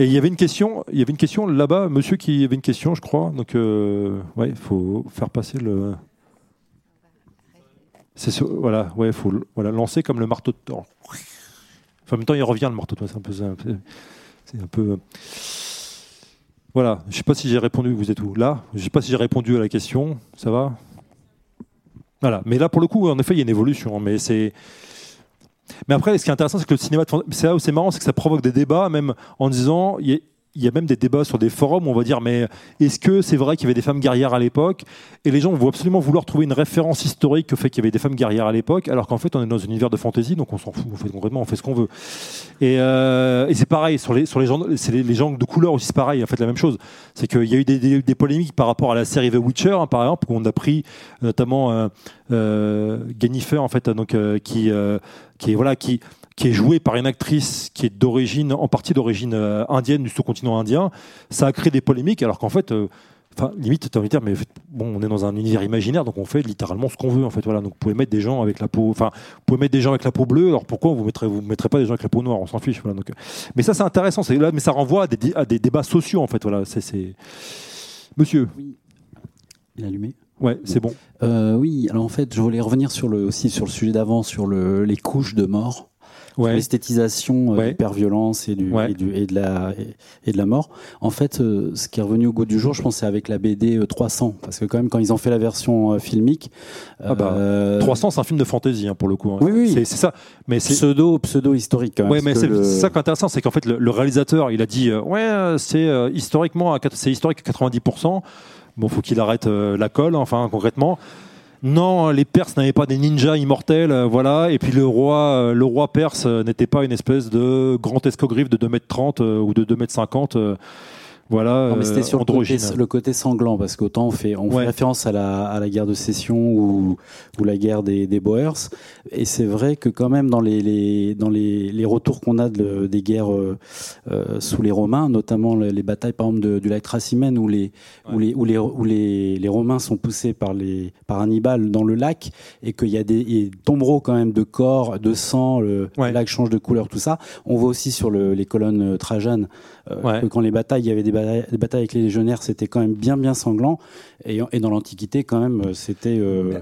Et il y avait une question, il y avait une question là-bas, monsieur qui avait une question, je crois. Donc, euh, ouais, faut faire passer le. C'est ce- voilà, ouais, faut voilà lancer comme le marteau de Thor. Enfin, en même temps, il revient le marteau. C'est un peu, c'est un peu-. Voilà, je sais pas si j'ai répondu. Vous êtes où? Là, je sais pas si j'ai répondu à la question. Ça va? Voilà, mais là pour le coup, en effet, il y a une évolution, mais c'est. Mais après, ce qui est intéressant, c'est que le cinéma, c'est là où c'est marrant, c'est que ça provoque des débats, même en disant, il y a- même des débats sur des forums où on va dire mais est-ce que c'est vrai qu'il y avait des femmes guerrières à l'époque? Et les gens vont absolument vouloir trouver une référence historique au fait qu'il y avait des femmes guerrières à l'époque, alors qu'en fait on est dans un univers de fantasy, donc on s'en fout, on fait concrètement, on fait ce qu'on veut. Et, euh, c'est pareil sur les sur les gens, c'est les, gens de couleur aussi c'est pareil, en fait la même chose. C'est qu'il y a eu des, des- polémiques par rapport à la série The Witcher, hein, par exemple, où on a pris notamment euh, euh, en fait, donc euh, qui euh, qui est voilà qui qui est jouée par une actrice qui est d'origine, en partie d'origine euh, indienne du sous-continent indien, ça a créé des polémiques, alors qu'en fait, euh, enfin, limite, t'as envie de dire, mais bon, on est dans un univers imaginaire, donc on fait littéralement ce qu'on veut, en fait, voilà. Donc, vous pouvez mettre des gens avec la peau, enfin, vous pouvez mettre des gens avec la peau bleue, alors pourquoi vous mettrez, vous mettrez pas des gens avec la peau noire, on s'en fiche, voilà. Donc, euh, mais ça, c'est intéressant, c'est là, mais ça renvoie à des, à des débats sociaux, en fait, voilà. C'est. Monsieur. Il est allumé Ouais, c'est bon. Euh, oui, alors en fait, je voulais revenir sur le, aussi sur le sujet d'avant, sur le, les couches de mort. Ouais. L'esthétisation euh, Ouais. d'hyperviolence et, du, Ouais. et, du- et de la, et, et de la mort. En fait, euh, ce qui est revenu au goût du jour, je pense, c'est avec la BD euh, 300. Parce que quand même, quand ils ont fait la version euh, filmique... Ah bah, euh, 300, c'est un film de fantasy, hein, pour le coup. hein. Oui, oui. C'est, ça. Mais c'est, pseudo, pseudo historique. Quand même, Ouais, mais c'est le- ça qui est intéressant, c'est qu'en fait le, le réalisateur, il a dit euh, ouais, euh, c'est euh, historiquement, c'est historique à 90%. Bon, faut qu'il arrête euh, la colle, enfin concrètement. Non, les Perses n'avaient pas des ninjas immortels, euh, voilà. Et puis le roi, euh, le roi perse n'était pas une espèce de grand escogriffe de 2m30 euh, ou de 2m50. Voilà, Non, mais c'était euh, sur le côté, le sanglant, parce qu'autant on fait, on Ouais. fait référence à la, à la guerre de sécession ou, ou la guerre des, des Boers, et c'est vrai que quand même dans les, les dans les, les retours qu'on a de, des guerres euh, euh, sous les Romains, notamment les, les batailles par exemple de, du lac Tracimène où les où les où les où les, les Romains sont poussés par les par Hannibal dans le lac et qu'il y a des, tombereaux quand même de corps, de sang, le lac change de couleur, tout ça. On voit aussi sur le, les colonnes euh, Trajan euh, Ouais. que quand les batailles, il y avait des batailles, des batailles avec les légionnaires, c'était quand même bien bien sanglant. Et, et dans l'Antiquité, quand même, euh, c'était. euh,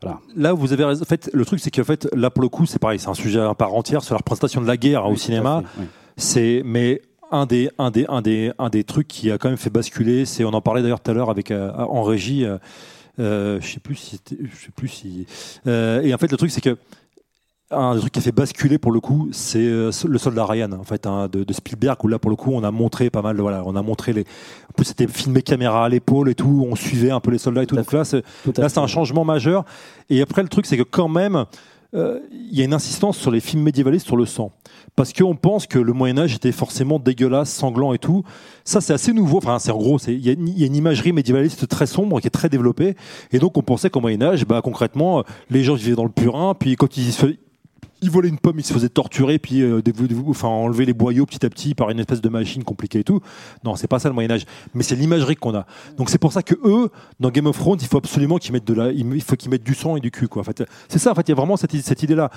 voilà. Là, vous avez raison. En fait, le truc, c'est qu'en fait, là, pour le coup, c'est pareil, c'est un sujet à part entière sur la représentation de la guerre hein, au cinéma. fait, oui. C'est, mais un des, un des, un des, un des trucs qui a quand même fait basculer, c'est, on en parlait d'ailleurs tout à l'heure avec euh, en régie. euh, euh, je sais plus si, je sais plus si. euh, et en fait, le truc, c'est que un des trucs qui a fait basculer pour le coup, c'est euh, le soldat Ryan en fait hein, de, de Spielberg où là pour le coup on a montré pas mal de voilà, on a montré les en plus c'était filmé caméra à l'épaule et tout, on suivait un peu les soldats et tout. Donc là c'est là c'est un changement majeur et après le truc c'est que quand même euh, il y a une insistance sur les films médiévalistes sur le sang parce qu'on pense que le Moyen Âge était forcément dégueulasse, sanglant et tout. Ça c'est assez nouveau. Enfin c'est en gros c'est il y, a une- il y a une imagerie médiévaliste très sombre qui est très développée et donc on pensait qu'au Moyen Âge bah concrètement les gens vivaient dans le purin puis quand ils il volait une pomme, il se faisait torturer, puis euh, enfin, enlever les boyaux petit à petit par une espèce de machine compliquée et tout. Non, c'est pas ça le Moyen Âge, mais c'est l'imagerie qu'on a. Donc c'est pour ça que eux, dans Game of Thrones, il faut absolument qu'ils mettent de la, il faut qu'ils mettent du sang et du cul, quoi. En fait, c'est ça. En fait, il y a vraiment cette, cette idée-là,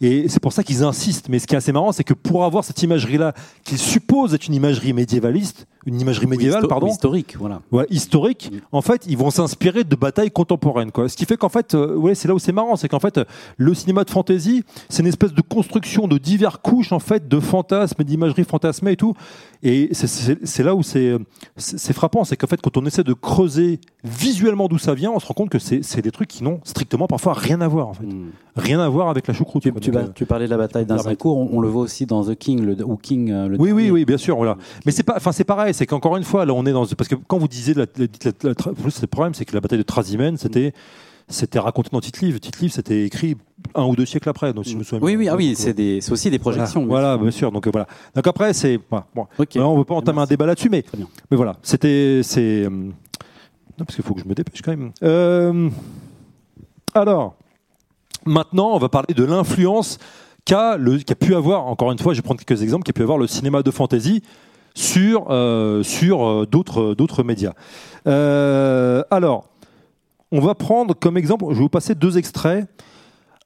et c'est pour ça qu'ils insistent. Mais ce qui est assez marrant, c'est que pour avoir cette imagerie-là, qu'ils supposent être une imagerie médiévaliste, une imagerie médiévale, histo- pardon, historique, voilà. Ouais, historique. En fait, ils vont s'inspirer de batailles contemporaines, quoi. Ce qui fait qu'en fait, euh, ouais, c'est là où c'est marrant, c'est qu'en fait, le cinéma de fantasy, c'est une espèce de construction de divers couches, en fait, de fantasmes, et d'imagerie fantasmée et tout. Et c'est- c'est c'est là où c'est c'est c'est frappant, c'est qu'en fait, quand on essaie de creuser visuellement d'où ça vient, on se rend compte que c'est c'est des trucs qui n'ont strictement parfois rien à voir, en fait. Rien à voir avec la choucroute. quoi. Tu, Donc, vas- tu parlais de la bataille d'Azincourt, on, on le voit aussi dans The King, le, ou King, euh, le oui, oui, oui, bien sûr, voilà. Mais c'est pas, enfin, c'est pareil, c'est qu'encore une fois, là, on est dans, parce que quand vous disiez, la, plus, le problème, c'est que la bataille de Trasimène, c'était, c'était raconté dans Tite-Livre. Tite-Livre, c'était écrit un ou deux siècles après, donc si je me souviens Oui, oui, ah oui, c'est des- c'est aussi des projections, Voilà, voilà, bien sûr. Donc euh, voilà. Donc après, c'est, voilà, bon, Voilà, on veut pas entamer un débat là-dessus, mais, mais voilà, c'était, c'est, euh, non, parce qu'il faut que je me dépêche quand même. Euh, alors, maintenant, on va parler de l'influence qu'a pu avoir, encore une fois, je vais prendre quelques exemples, qu'a pu avoir le cinéma de fantasy sur, euh, sur euh, d'autres, médias. Euh, alors, on va prendre comme exemple, je vais vous passer deux extraits.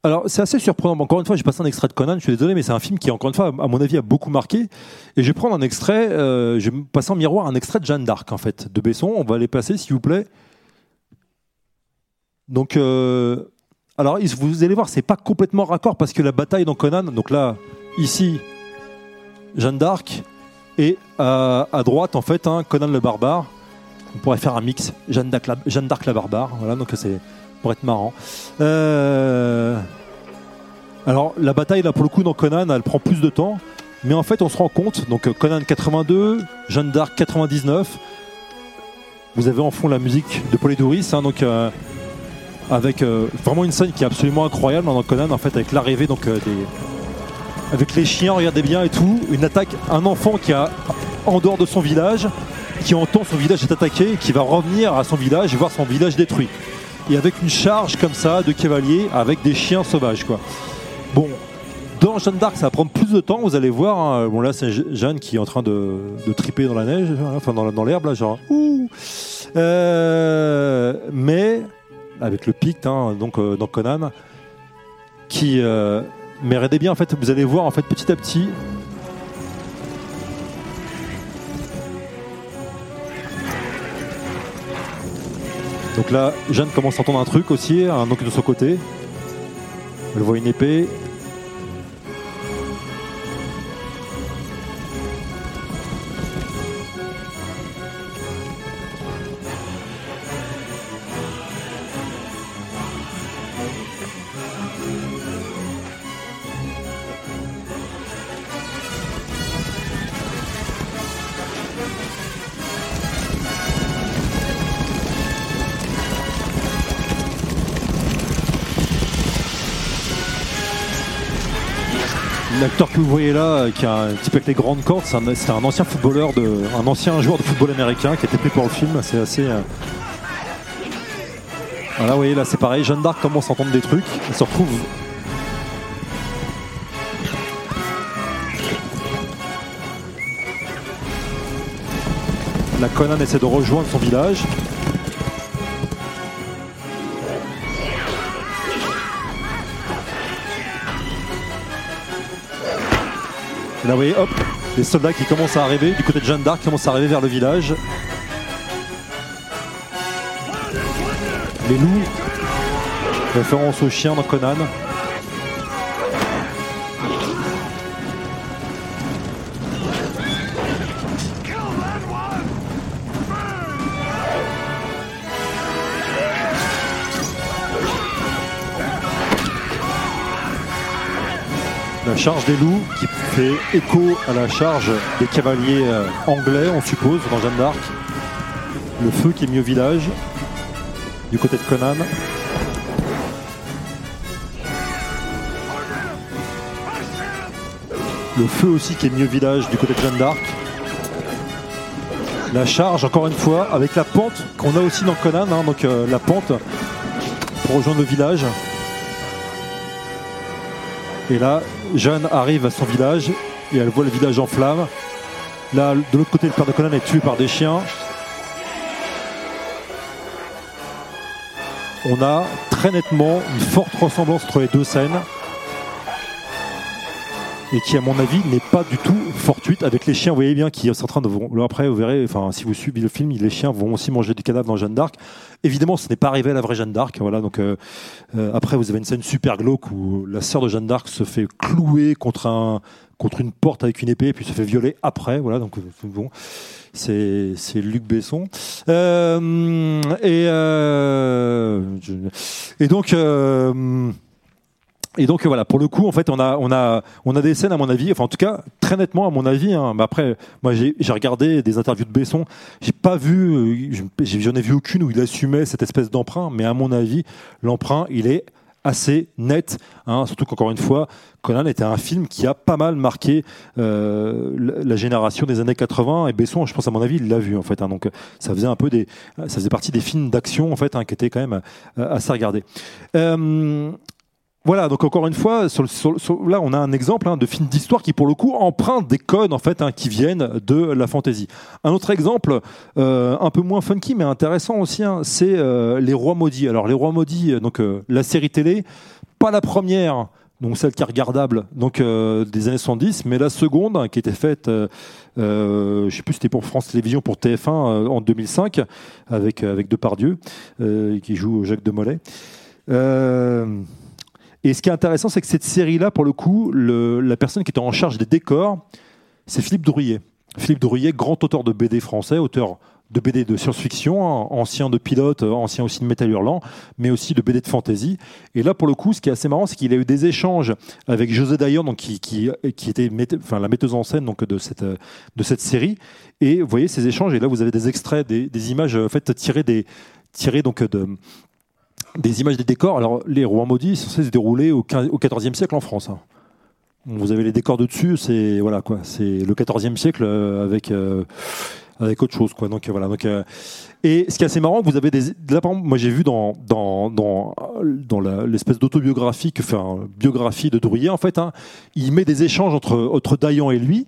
Alors, c'est assez surprenant. Encore une fois, j'ai passé un extrait de Conan, je suis désolé, mais c'est un film qui, encore une fois, à mon avis, a beaucoup marqué. Et je vais prendre un extrait, euh, je vais passer en miroir un extrait de Jeanne d'Arc, en fait, de Besson. On va les passer, s'il vous plaît. Donc, euh, alors, vous allez voir, c'est pas complètement raccord parce que la bataille dans Conan, donc là, ici, Jeanne d'Arc, et à, à droite, en fait, hein, Conan le barbare. On pourrait faire un mix, Jeanne d'Arc la, barbare. Voilà, donc c'est pour être marrant. Euh, alors, la bataille, là, pour le coup, dans Conan, elle prend plus de temps. Mais en fait, on se rend compte, donc euh, Conan 82, Jeanne d'Arc 99, vous avez en fond la musique de Polydouris, hein, donc euh, avec euh, vraiment une scène qui est absolument incroyable dans Conan, en fait, avec l'arrivée donc euh, des, avec les chiens, regardez bien et tout, une attaque, un enfant qui a en dehors de son village, qui entend son village est attaqué, et qui va revenir à son village et voir son village détruit. Et avec une charge comme ça de cavaliers avec des chiens sauvages, quoi. Bon, dans Jeanne d'Arc, ça va prendre plus de temps, vous allez voir. hein. Bon, là, c'est Je- Jeanne qui est en train de, de triper dans la neige, hein, enfin dans l'herbe, là, genre. Ouh. Euh, mais avec le Pict, hein, donc euh, dans Conan, qui. Euh, bien, en fait, vous allez voir, en fait, petit à petit. Donc là, Jeanne commence à entendre un truc aussi, un donc de son côté. Elle voit une épée. Là, qui a un type avec les grandes cordes, c'est un, c'est un ancien footballeur, de, un ancien joueur de football américain qui a été pris pour le film. C'est assez. euh, Voilà, vous voyez là, c'est pareil. Jeanne d'Arc commence à entendre des trucs. Elle se retrouve. La Conan essaie de rejoindre son village. Là, vous voyez, hop, les soldats qui commencent à arriver, du côté de Jeanne d'Arc, commencent à arriver vers le village. Les loups, référence aux chiens dans Conan. Charge des loups qui fait écho à la charge des cavaliers euh, anglais, on suppose, dans Jeanne d'Arc. Le feu qui est mis au village, du côté de Conan. Le feu aussi qui est mis au village du côté de Jeanne d'Arc. La charge, encore une fois, avec la pente qu'on a aussi dans Conan, hein, donc euh, la pente pour rejoindre le village. Et là, Jeanne arrive à son village et elle voit le village en flammes. Là, de l'autre côté, le père de Conan est tué par des chiens. On a très nettement une forte ressemblance entre les deux scènes et qui, à mon avis, n'est pas du tout fortuite avec les chiens. Vous voyez bien qui sont en train de. Après, vous verrez, enfin, si vous suivez le film, les chiens vont aussi manger du cadavre dans Jeanne d'Arc. Évidemment, ce n'est pas arrivé à la vraie Jeanne d'Arc. Voilà, donc euh, euh, après, vous avez une scène super glauque où la sœur de Jeanne d'Arc se fait clouer contre un contre une porte avec une épée et puis se fait violer après. Voilà, donc euh, bon, c'est Luc Besson. Euh, et euh, et donc. euh, et donc voilà, pour le coup, en fait, on a, on a, on a des scènes, à mon avis, enfin en tout cas, très nettement, à mon avis. hein. Mais après, moi, j'ai regardé des interviews de Besson, j'ai pas vu, euh, j'en ai vu aucune où il assumait cette espèce d'emprunt, mais à mon avis, l'emprunt, il est assez net. hein. surtout qu'encore une fois, Conan était un film qui a pas mal marqué euh, la génération des années 80 et Besson, je pense à mon avis, il l'a vu en fait. hein. donc ça faisait un peu des, ça faisait partie des films d'action en fait hein, qui étaient quand même euh, assez regardés. Euh, voilà, donc encore une fois, là on a un exemple hein, de film d'histoire qui pour le coup emprunte des codes en fait hein, qui viennent de la fantasy. Un autre exemple, euh, un peu moins funky mais intéressant aussi, hein, c'est euh, les Rois maudits. Alors les Rois maudits, euh, donc la série télé, pas la première. Donc celle qui est regardable, donc des années 70, mais la seconde qui était faite, euh, euh, je sais plus, c'était pour France Télévisions, pour TF1 euh, en 2005, avec Depardieu qui joue Jacques de Molay. Euh, et ce qui est intéressant, c'est que cette série-là, pour le coup, la personne qui était en charge des décors, c'est Philippe Drouillet. Philippe Drouillet, grand auteur de BD français, auteur de BD de science-fiction, hein, ancien de pilote, euh, ancien aussi de métal hurlant, mais aussi de BD de fantasy. Et là, pour le coup, ce qui est assez marrant, c'est qu'il a eu des échanges avec José Dayan, donc qui, était la metteuse en scène donc, de, cette, euh, de cette série. Et vous voyez ces échanges, et là, vous avez des extraits, des, images euh, en tirées, des, tirées donc, de, des images des décors. Alors, les rois maudits sont censés se dérouler au, 15 au 14e siècle en France. hein. Vous avez les décors de dessus, c'est voilà quoi, c'est le 14e siècle euh, avec euh, avec autre chose quoi. Donc euh, voilà. Donc et ce qui est assez marrant, vous avez des là par exemple, moi j'ai vu dans dans dans l'espèce d'autobiographie que fait un biographie de Drouillet en fait, hein, il met des échanges entre entre Dayan et lui.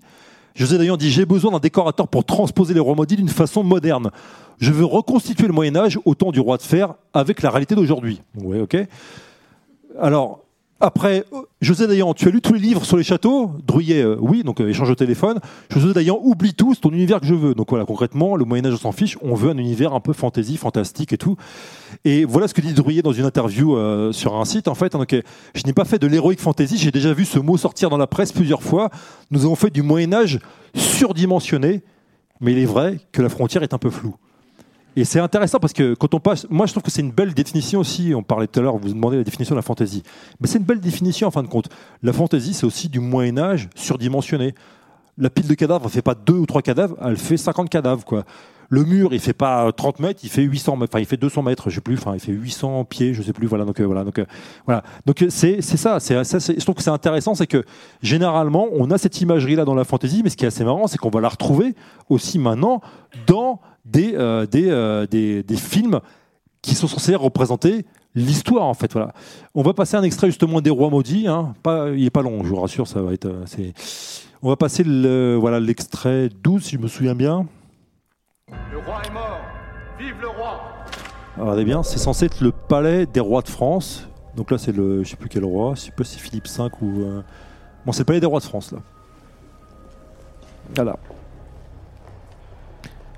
José Dayan dit j'ai besoin d'un décorateur pour transposer les rois maudits d'une façon moderne. Je veux reconstituer le Moyen Âge au temps du roi de fer avec la réalité d'aujourd'hui. Ouais, ok. Alors, après, José Dayan, tu as lu tous les livres sur les châteaux? Drouillet, euh, oui, donc euh, échange au téléphone. José Dayan, oublie tout, c'est ton univers que je veux. Donc voilà, concrètement, le Moyen-Âge, on s'en fiche, on veut un univers un peu fantasy, fantastique et tout. Et voilà ce que dit Drouillet dans une interview euh, sur un site, en fait. je n'ai pas fait de l'héroïque fantasy, j'ai déjà vu ce mot sortir dans la presse plusieurs fois. Nous avons fait du Moyen-Âge surdimensionné, mais il est vrai que la frontière est un peu floue. Et c'est intéressant parce que quand on passe, moi je trouve que c'est une belle définition aussi. On parlait tout à l'heure, vous demandez la définition de la fantaisie, mais c'est une belle définition en fin de compte. La fantaisie, c'est aussi du Moyen Âge surdimensionné. La pile de cadavres, elle fait pas deux ou trois cadavres, elle fait 50 cadavres quoi. Le mur, il fait pas 30 mètres, il fait 800 mètres, enfin il fait 200 mètres, je sais plus, enfin il fait 800 pieds, je sais plus. Voilà, donc euh, voilà, donc euh, voilà, donc euh, c'est ça. Je trouve que c'est intéressant, c'est que généralement on a cette imagerie là dans la fantaisie, mais ce qui est assez marrant, c'est qu'on va la retrouver aussi maintenant dans des euh, des, euh, des des films qui sont censés représenter l'histoire en fait. Voilà. On va passer un extrait justement des rois maudits. Hein. Pas, il est pas long, je vous rassure, ça va être. euh, On va passer le voilà l'extrait 12 si je me souviens bien. Le roi est mort. Vive le roi. Regardez bien, c'est censé être le palais des rois de France. Donc là, c'est le, je sais plus quel roi, je sais pas si c'est Philippe V ou. euh, Bon, c'est le palais des rois de France là. Voilà.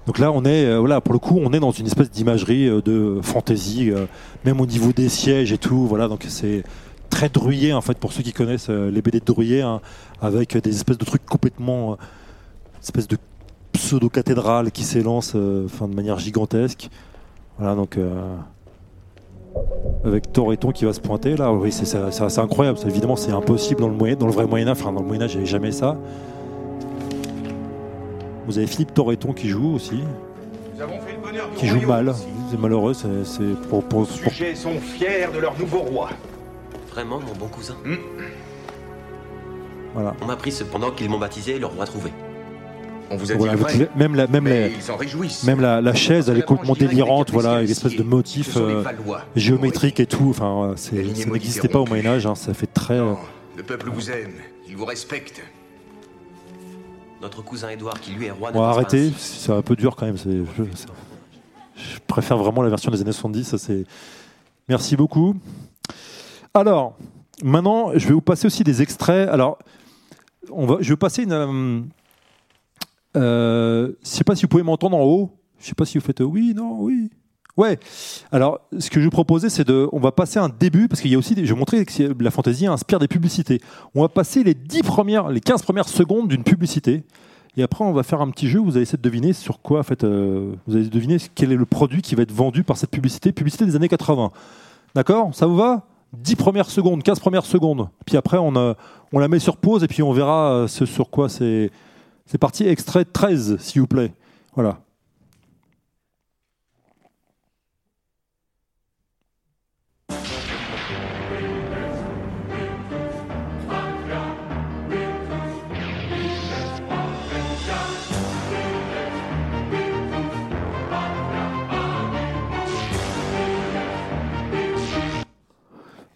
Donc là, on est, euh, voilà, pour le coup, on est dans une espèce d'imagerie euh, de fantaisie, euh, même au niveau des sièges et tout. Voilà, donc c'est très drouillé en fait pour ceux qui connaissent les BD de Drouillet, hein, avec des espèces de trucs complètement, espèces de pseudo cathédrales qui s'élancent, euh, enfin de manière gigantesque. Voilà, donc avec Toreton qui va se pointer là, oui, c'est incroyable. Évidemment, c'est impossible dans le moyen, dans le vrai Moyen Âge. Enfin, dans le Moyen Âge, il n'y avait jamais ça. Vous avez Philippe Toreton qui joue aussi, Nous avons fait le bonheur du qui joue mal. C'est malheureux. C'est pour, pour- Les pour- sujets sont fiers de leur nouveau roi. Vraiment, mon bon cousin voilà. On m'a appris cependant qu'ils m'ont baptisé le roi trouvé. On vous a Voilà, dit vrai. même la, même Mais les- ils s'en réjouissent. même la, la chaise, elle est complètement délirante. Voilà, avec l'espèce de les euh, Valois. géométriques et tout. Enfin, ça n'existait pas au. Moyen Âge. hein, ça fait très. Le peuple vous aime. Il vous respecte. Notre cousin Édouard, qui lui est roi, ne Bon, arrêtez, c'est un peu dur quand même. Je, préfère vraiment la version des années 70. Ça, c'est... Merci beaucoup. Alors, maintenant, je vais vous passer aussi des extraits. Alors, on va, je vais passer une. euh, euh, je sais pas si vous pouvez m'entendre en haut. Je sais pas si vous faites euh, oui, non, oui. Ouais. Alors, ce que je vous proposer, c'est de, on va passer un début parce qu'il y a aussi, je vais montrer que la fantaisie inspire des publicités. On va passer les 10 premières, les 15 premières secondes d'une publicité. Et après, on va faire un petit jeu. Vous allez essayer de deviner sur quoi, en fait, euh, vous allez deviner quel est le produit qui va être vendu par cette publicité, publicité des années 80. D'accord? Ça vous va? 10 premières secondes, 15 premières secondes. Puis après, on, euh, on la met sur pause et puis on verra euh, ce sur quoi c'est. C'est parti. Extrait 13, s'il vous plaît. Voilà.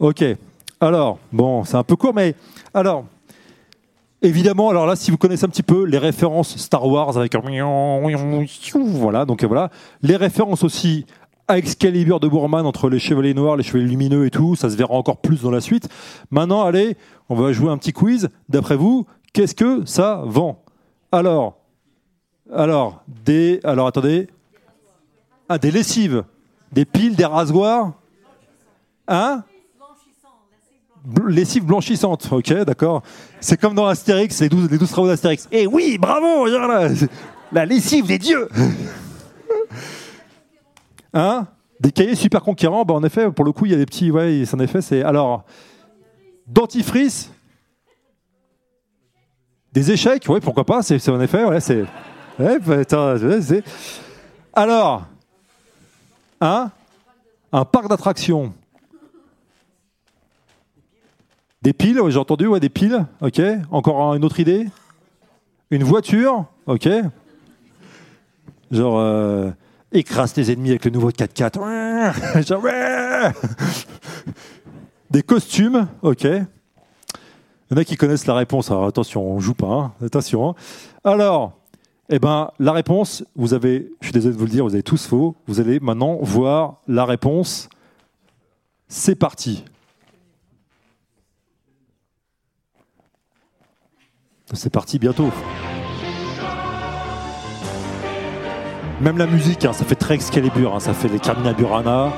Ok. Alors, bon, c'est un peu court, mais alors, évidemment, alors là, si vous connaissez un petit peu les références Star Wars avec un voilà, donc voilà, les références aussi à Excalibur de Bourman entre les chevaliers noirs, les chevaliers lumineux et tout, ça se verra encore plus dans la suite. Maintenant, allez, on va jouer un petit quiz. D'après vous, qu'est-ce que ça vend? Alors, alors, des, alors attendez, ah, des lessives, des piles, des rasoirs, hein? Lessive blanchissante, ok, d'accord. C'est comme dans Astérix, les 12, les 12 travaux d'Astérix. Et oui, bravo, voilà, la lessive des dieux. Hein? Des cahiers super conquérants, bah, en effet, pour le coup, il y a des petits. Ouais, en effet, c'est. Alors, dentifrice Des échecs Oui, pourquoi pas C'est en effet, bah, ouais, c'est- Alors, hein? Un parc d'attractions. Des piles, j'ai entendu, ouais, des piles. Ok. Encore une autre idée? Une voiture. Ok. Genre, euh, écrase tes ennemis avec le nouveau 4x4. Ouais. Genre. Des costumes. Ok. Il y en a qui connaissent la réponse. Alors attention, on joue pas. hein. Attention. hein. Alors, eh ben, la réponse, vous avez, je suis désolé de vous le dire, vous avez tous faux. Vous allez maintenant voir la réponse. C'est parti. C'est parti bientôt. Même la musique, hein, ça fait très Excalibur, hein, ça fait les Carmina Burana.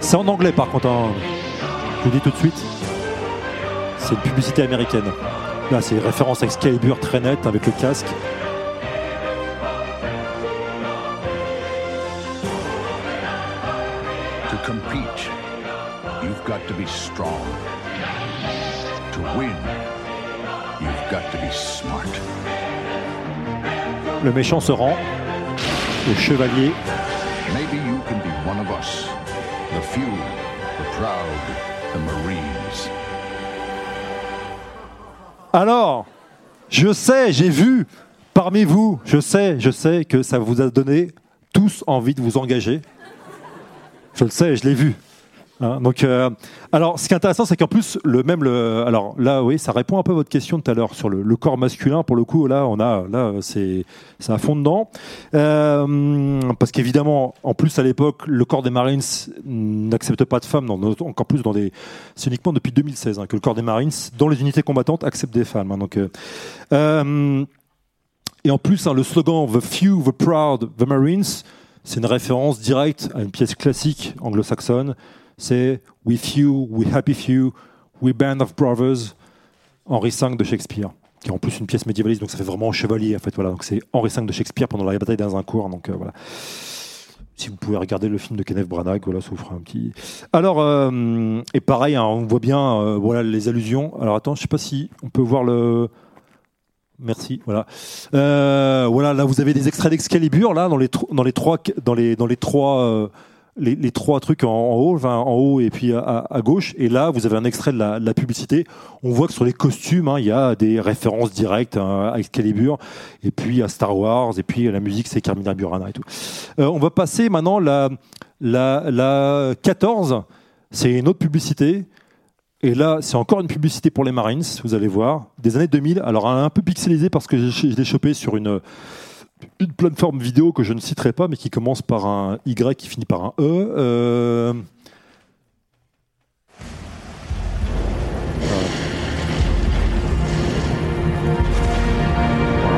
C'est en anglais par contre, hein. je vous dis tout de suite. C'est une publicité américaine. Là, c'est référence à Excalibur très nette avec le casque. Le méchant se rend. Le chevalier. Maybe you can be one of us. The few, the proud, the Marines. Alors, je sais, j'ai vu parmi vous, je sais, je sais que ça vous a donné tous envie de vous engager. Je le sais, je l'ai vu. Hein, donc, euh, alors, ce qui est intéressant, c'est qu'en plus, le même, le, alors là, oui, ça répond un peu à votre question tout à l'heure sur le, corps masculin. Pour le coup, là, on a, là, c'est, à fond dedans, Euh, parce qu'évidemment, en plus à l'époque, le corps des Marines n'accepte pas de femmes. dans- encore plus dans des, c'est uniquement depuis 2016 hein, que le corps des Marines, dans les unités combattantes, accepte des femmes. hein, donc, euh, euh, et en plus, le slogan The Few, The Proud, The Marines, c'est une référence directe à une pièce classique anglo-saxonne. C'est We Few, We Happy Few, We Band of Brothers, Henri V de Shakespeare, qui est en plus une pièce médiévaliste, donc ça fait vraiment chevalier en fait. Voilà, donc c'est Henri V de Shakespeare pendant la bataille d'Azincourt. Donc euh, voilà. Si vous pouvez regarder le film de Kenneth Branagh, voilà, ça vous fera un petit. Alors euh, et pareil, hein, on voit bien, euh, voilà les allusions. Alors attends, je sais pas si on peut voir le. Merci. Voilà. Voilà. Là, vous avez des extraits d'Excalibur là dans les trois dans les trois les, trois trucs en, haut, en haut et puis à, à gauche. Et là, vous avez un extrait de la, publicité. On voit que sur les costumes, hein, il y a des références directes hein, à Excalibur et puis à Star Wars et puis la musique, c'est Carmina Burana et tout. Euh, on va passer maintenant la la la 14. C'est une autre publicité. Et là, c'est encore une publicité pour les Marines, vous allez voir, des années 2000. Alors, un peu pixelisée parce que je l'ai chopé sur une, une plateforme vidéo que je ne citerai pas, mais qui commence par un Y qui finit par un E. Euh.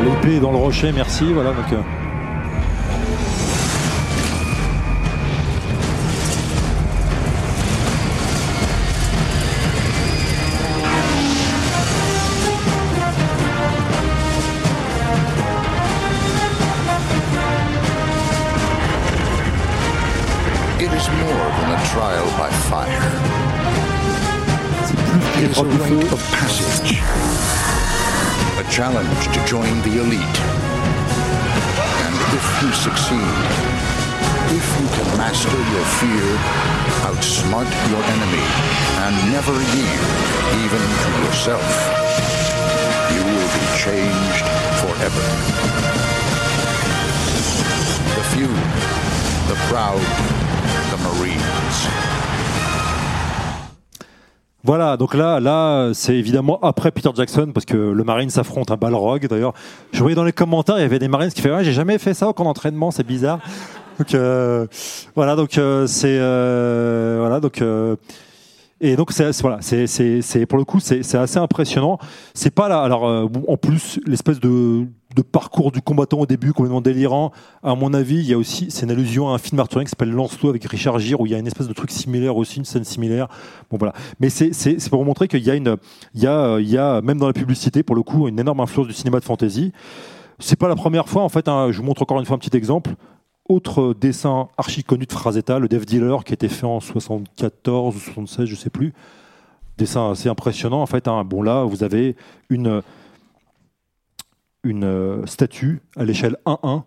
L'épée dans le rocher, merci. Voilà, donc, is a rite of passage. A challenge to join the elite. And if you succeed, if you can master your fear, outsmart your enemy, and never yield even to yourself, you will be changed forever. The few, the proud, the Marines. Voilà, donc là, là, c'est évidemment après Peter Jackson, parce que le Marine s'affronte un Balrog. D'ailleurs, je voyais dans les commentaires, il y avait des Marines qui faisaient ouais, j'ai jamais fait ça au camp d'entraînement, c'est bizarre. Donc euh, voilà, donc euh, c'est euh, voilà, donc euh, et donc c'est voilà, c'est pour le coup c'est assez impressionnant. C'est pas là, alors euh, en plus l'espèce de de parcours du combattant au début complètement délirant. À mon avis, il y a aussi c'est une allusion à un film Arthurien qui s'appelle Lancelot avec Richard Gere où il y a une espèce de truc similaire aussi, une scène similaire. Bon voilà, mais c'est pour vous montrer qu'il y a une il y a euh, il y a même dans la publicité pour le coup une énorme influence du cinéma de fantasy. C'est pas la première fois en fait. hein, je vous montre encore une fois un petit exemple autre dessin archi connu de Frazetta, le Dev Dealer, qui a été fait en 74 ou 76, je sais plus. Dessin assez impressionnant en fait. hein. Bon là, vous avez une une euh, statue à l'échelle 1-1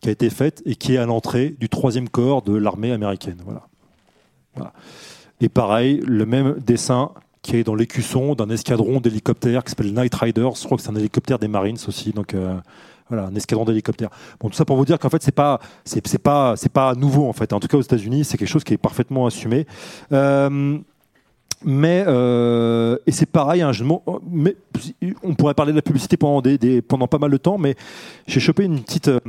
qui a été faite et qui est à l'entrée du troisième corps de l'armée américaine. Voilà. Et pareil, le même dessin qui est dans l'écusson d'un escadron d'hélicoptères qui s'appelle Night Riders. Je crois que c'est un hélicoptère des Marines aussi. Donc euh, voilà, un escadron d'hélicoptères. Bon, tout ça pour vous dire qu'en fait, c'est pas, c'est pas, c'est pas nouveau en fait. En tout cas, aux États-Unis, c'est quelque chose qui est parfaitement assumé. Euh, mais euh, et c'est pareil, hein, mais on pourrait parler de la publicité pendant, pas mal de temps, mais j'ai chopé une petite, euh,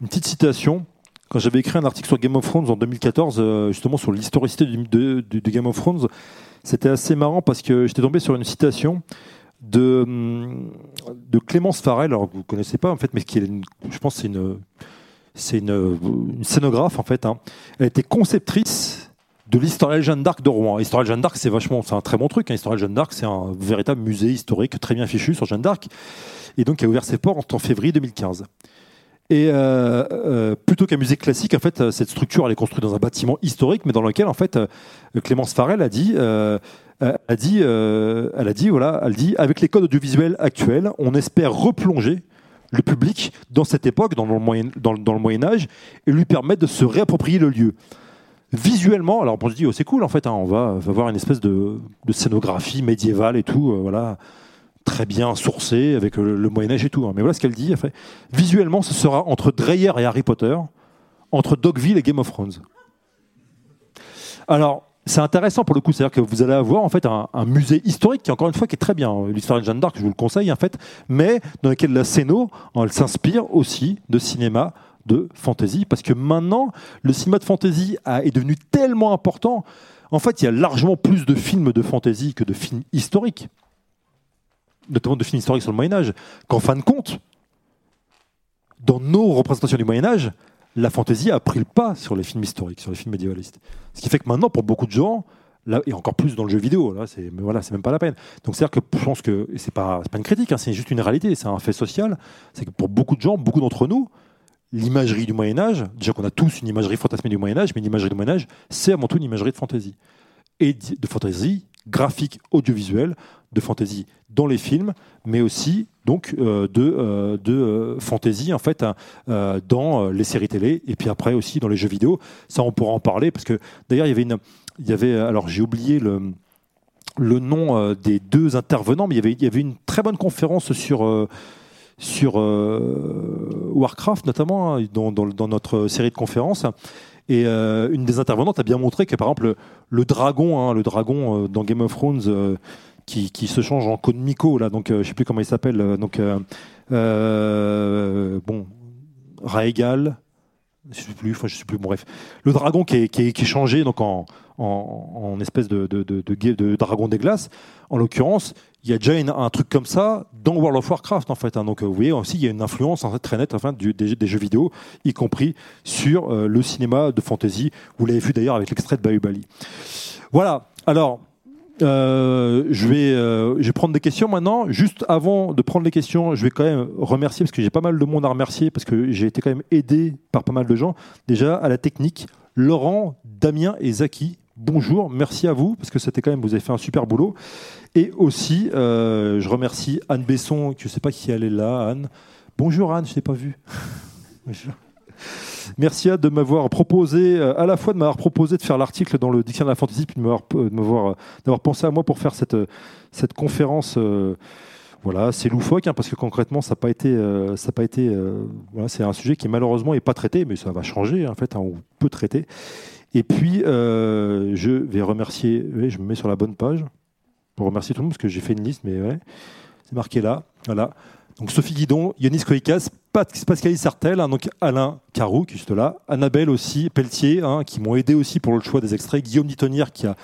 une petite citation quand j'avais écrit un article sur Game of Thrones en 2014, euh, justement sur l'historicité de, Game of Thrones. C'était assez marrant parce que j'étais tombé sur une citation de, hum, de Clémence Farrell, alors que vous connaissez pas en fait, mais qui est une- je pense c'est une, c'est une scénographe en fait. hein. Elle était conceptrice de l'Historial Jeanne d'Arc de Rouen. Historial Jeanne d'Arc, c'est vachement, c'est un très bon truc. Hein. Historial Jeanne d'Arc, c'est un véritable musée historique très bien fichu sur Jeanne d'Arc, et donc qui a ouvert ses portes en février 2015. Et euh, euh, plutôt qu'un musée classique, en fait, euh, cette structure elle est construite dans un bâtiment historique, mais dans lequel, en fait, Clémence Farrell a dit, a dit, elle a dit, voilà, elle dit, avec les codes audiovisuels actuels, on espère replonger le public dans cette époque, dans le moyen, dans le Moyen Âge, et lui permettre de se réapproprier le lieu. Visuellement, alors on se dit, oh, c'est cool, en fait, hein, on va, va voir une espèce de, scénographie médiévale et tout, euh, voilà très bien sourcé avec le, le Moyen Âge et tout. hein. Mais voilà ce qu'elle dit. Fait, Visuellement, ce sera entre Dreyer et Harry Potter, entre Dogville et Game of Thrones. Alors, c'est intéressant pour le coup, c'est-à-dire que vous allez avoir en fait un, musée historique qui, encore une fois, qui est très bien. L'histoire de Jeanne d'Arc, je vous le conseille en fait, mais dans lequel la Céno, elle s'inspire aussi de cinéma de fantasy, parce que maintenant, le cinéma de fantasy est devenu tellement important. En fait, il y a largement plus de films de fantasy que de films historiques notamment de films historiques sur le Moyen Âge, qu'en fin de compte, dans nos représentations du Moyen Âge, la fantaisie a pris le pas sur les films historiques, sur les films médiévalistes. Ce qui fait que maintenant, pour beaucoup de gens, là, et encore plus dans le jeu vidéo, là, c'est, voilà, même pas la peine. Donc c'est-à-dire que je pense que c'est pas, pas une critique, hein, c'est juste une réalité, c'est un fait social. C'est que pour beaucoup de gens, beaucoup d'entre nous, l'imagerie du Moyen Âge, déjà qu'on a tous une imagerie fantasmée du Moyen Âge, mais l'imagerie du Moyen Âge, c'est avant tout une imagerie de fantaisie et de fantaisie graphique, audiovisuelle, de fantaisie dans les films, mais aussi donc euh, de, euh, de euh, fantaisie en fait hein, euh, dans les séries télé et puis après aussi dans les jeux vidéo. Ça, on pourra en parler parce que d'ailleurs il y avait une, il y avait alors j'ai oublié le le nom des deux intervenants, mais il y avait, il y avait une très bonne conférence sur, sur euh, Warcraft, notamment, hein, dans, notre série de conférences. Et euh, une des intervenantes a bien montré que, par exemple, le, dragon, hein, le dragon euh, dans Game of Thrones, qui, se change en Code là, donc je sais plus comment il s'appelle, donc bon, Raegal, je sais plus, enfin, je sais plus, bon, bref, le dragon qui est, qui est, qui est changé donc en, en, espèce de, de, de dragon des glaces. En l'occurrence, il y a déjà un truc comme ça dans World of Warcraft en fait. hein. Donc euh, vous voyez aussi, il y a une influence en fait, très nette enfin, des, jeux vidéo, y compris sur euh, le cinéma de fantasy. Vous l'avez vu d'ailleurs avec l'extrait de Bahubali. Voilà. Alors. euh, je vais, je vais prendre des questions maintenant. Juste avant de prendre les questions, je vais quand même remercier parce que j'ai pas mal de monde à remercier parce que j'ai été quand même aidé par pas mal de gens. Déjà à la technique, Laurent, Damien et Zaki. Bonjour, merci à vous parce que c'était quand même vous avez fait un super boulot. Et aussi, euh, je remercie Anne Besson, je sais pas qui elle est là, Anne. Bonjour Anne, je t'ai pas vu. Bonjour. Merci Anne de m'avoir proposé, euh, à la fois de m'avoir proposé de faire l'article dans le dictionnaire de la fantasy, puis de m'avoir, euh, d'avoir pensé à moi pour faire cette, cette conférence. voilà, c'est loufoque hein, parce que concrètement, ça n'a pas été, ça pas été. voilà, c'est un sujet qui malheureusement est pas traité, mais ça va changer en fait. hein, on peut traiter. Et puis, euh, je vais remercier. je me mets sur la bonne page pour remercier tout le monde parce que j'ai fait une liste, mais ouais, c'est marqué là. Voilà. Donc Sophie Guidon, Yanis Koikas, Pat- Pascal Sartel, hein, donc Alain Carou qui est juste là, Annabelle aussi, Pelletier, hein, qui m'ont aidé aussi pour le choix des extraits, Guillaume Ditonière qui a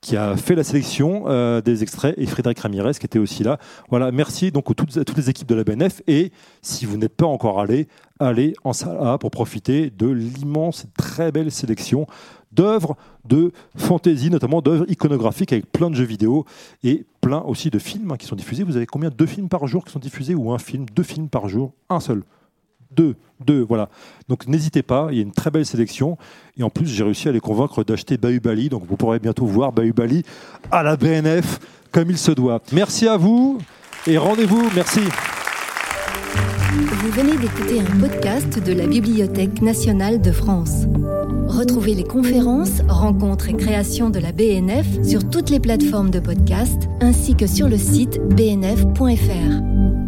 qui a fait la sélection euh, des extraits et Frédéric Ramirez qui était aussi là. Voilà, merci donc à toutes les équipes de la BNF et si vous n'êtes pas encore allé, allez en salle A pour profiter de l'immense très belle sélection d'œuvres de fantasy, notamment d'œuvres iconographiques avec plein de jeux vidéo et plein aussi de films hein, qui sont diffusés. Vous avez combien? Deux films par jour qui sont diffusés ou un film? Deux films par jour Un seul? Deux, deux, voilà. Donc n'hésitez pas, il y a une très belle sélection. Et en plus, j'ai réussi à les convaincre d'acheter Bahubali. Donc vous pourrez bientôt voir Bahubali à la BNF comme il se doit. Merci à vous et rendez-vous. Merci. Vous venez d'écouter un podcast de la Bibliothèque nationale de France. Retrouvez les conférences, rencontres et créations de la BNF sur toutes les plateformes de podcast ainsi que sur le site bnf.fr.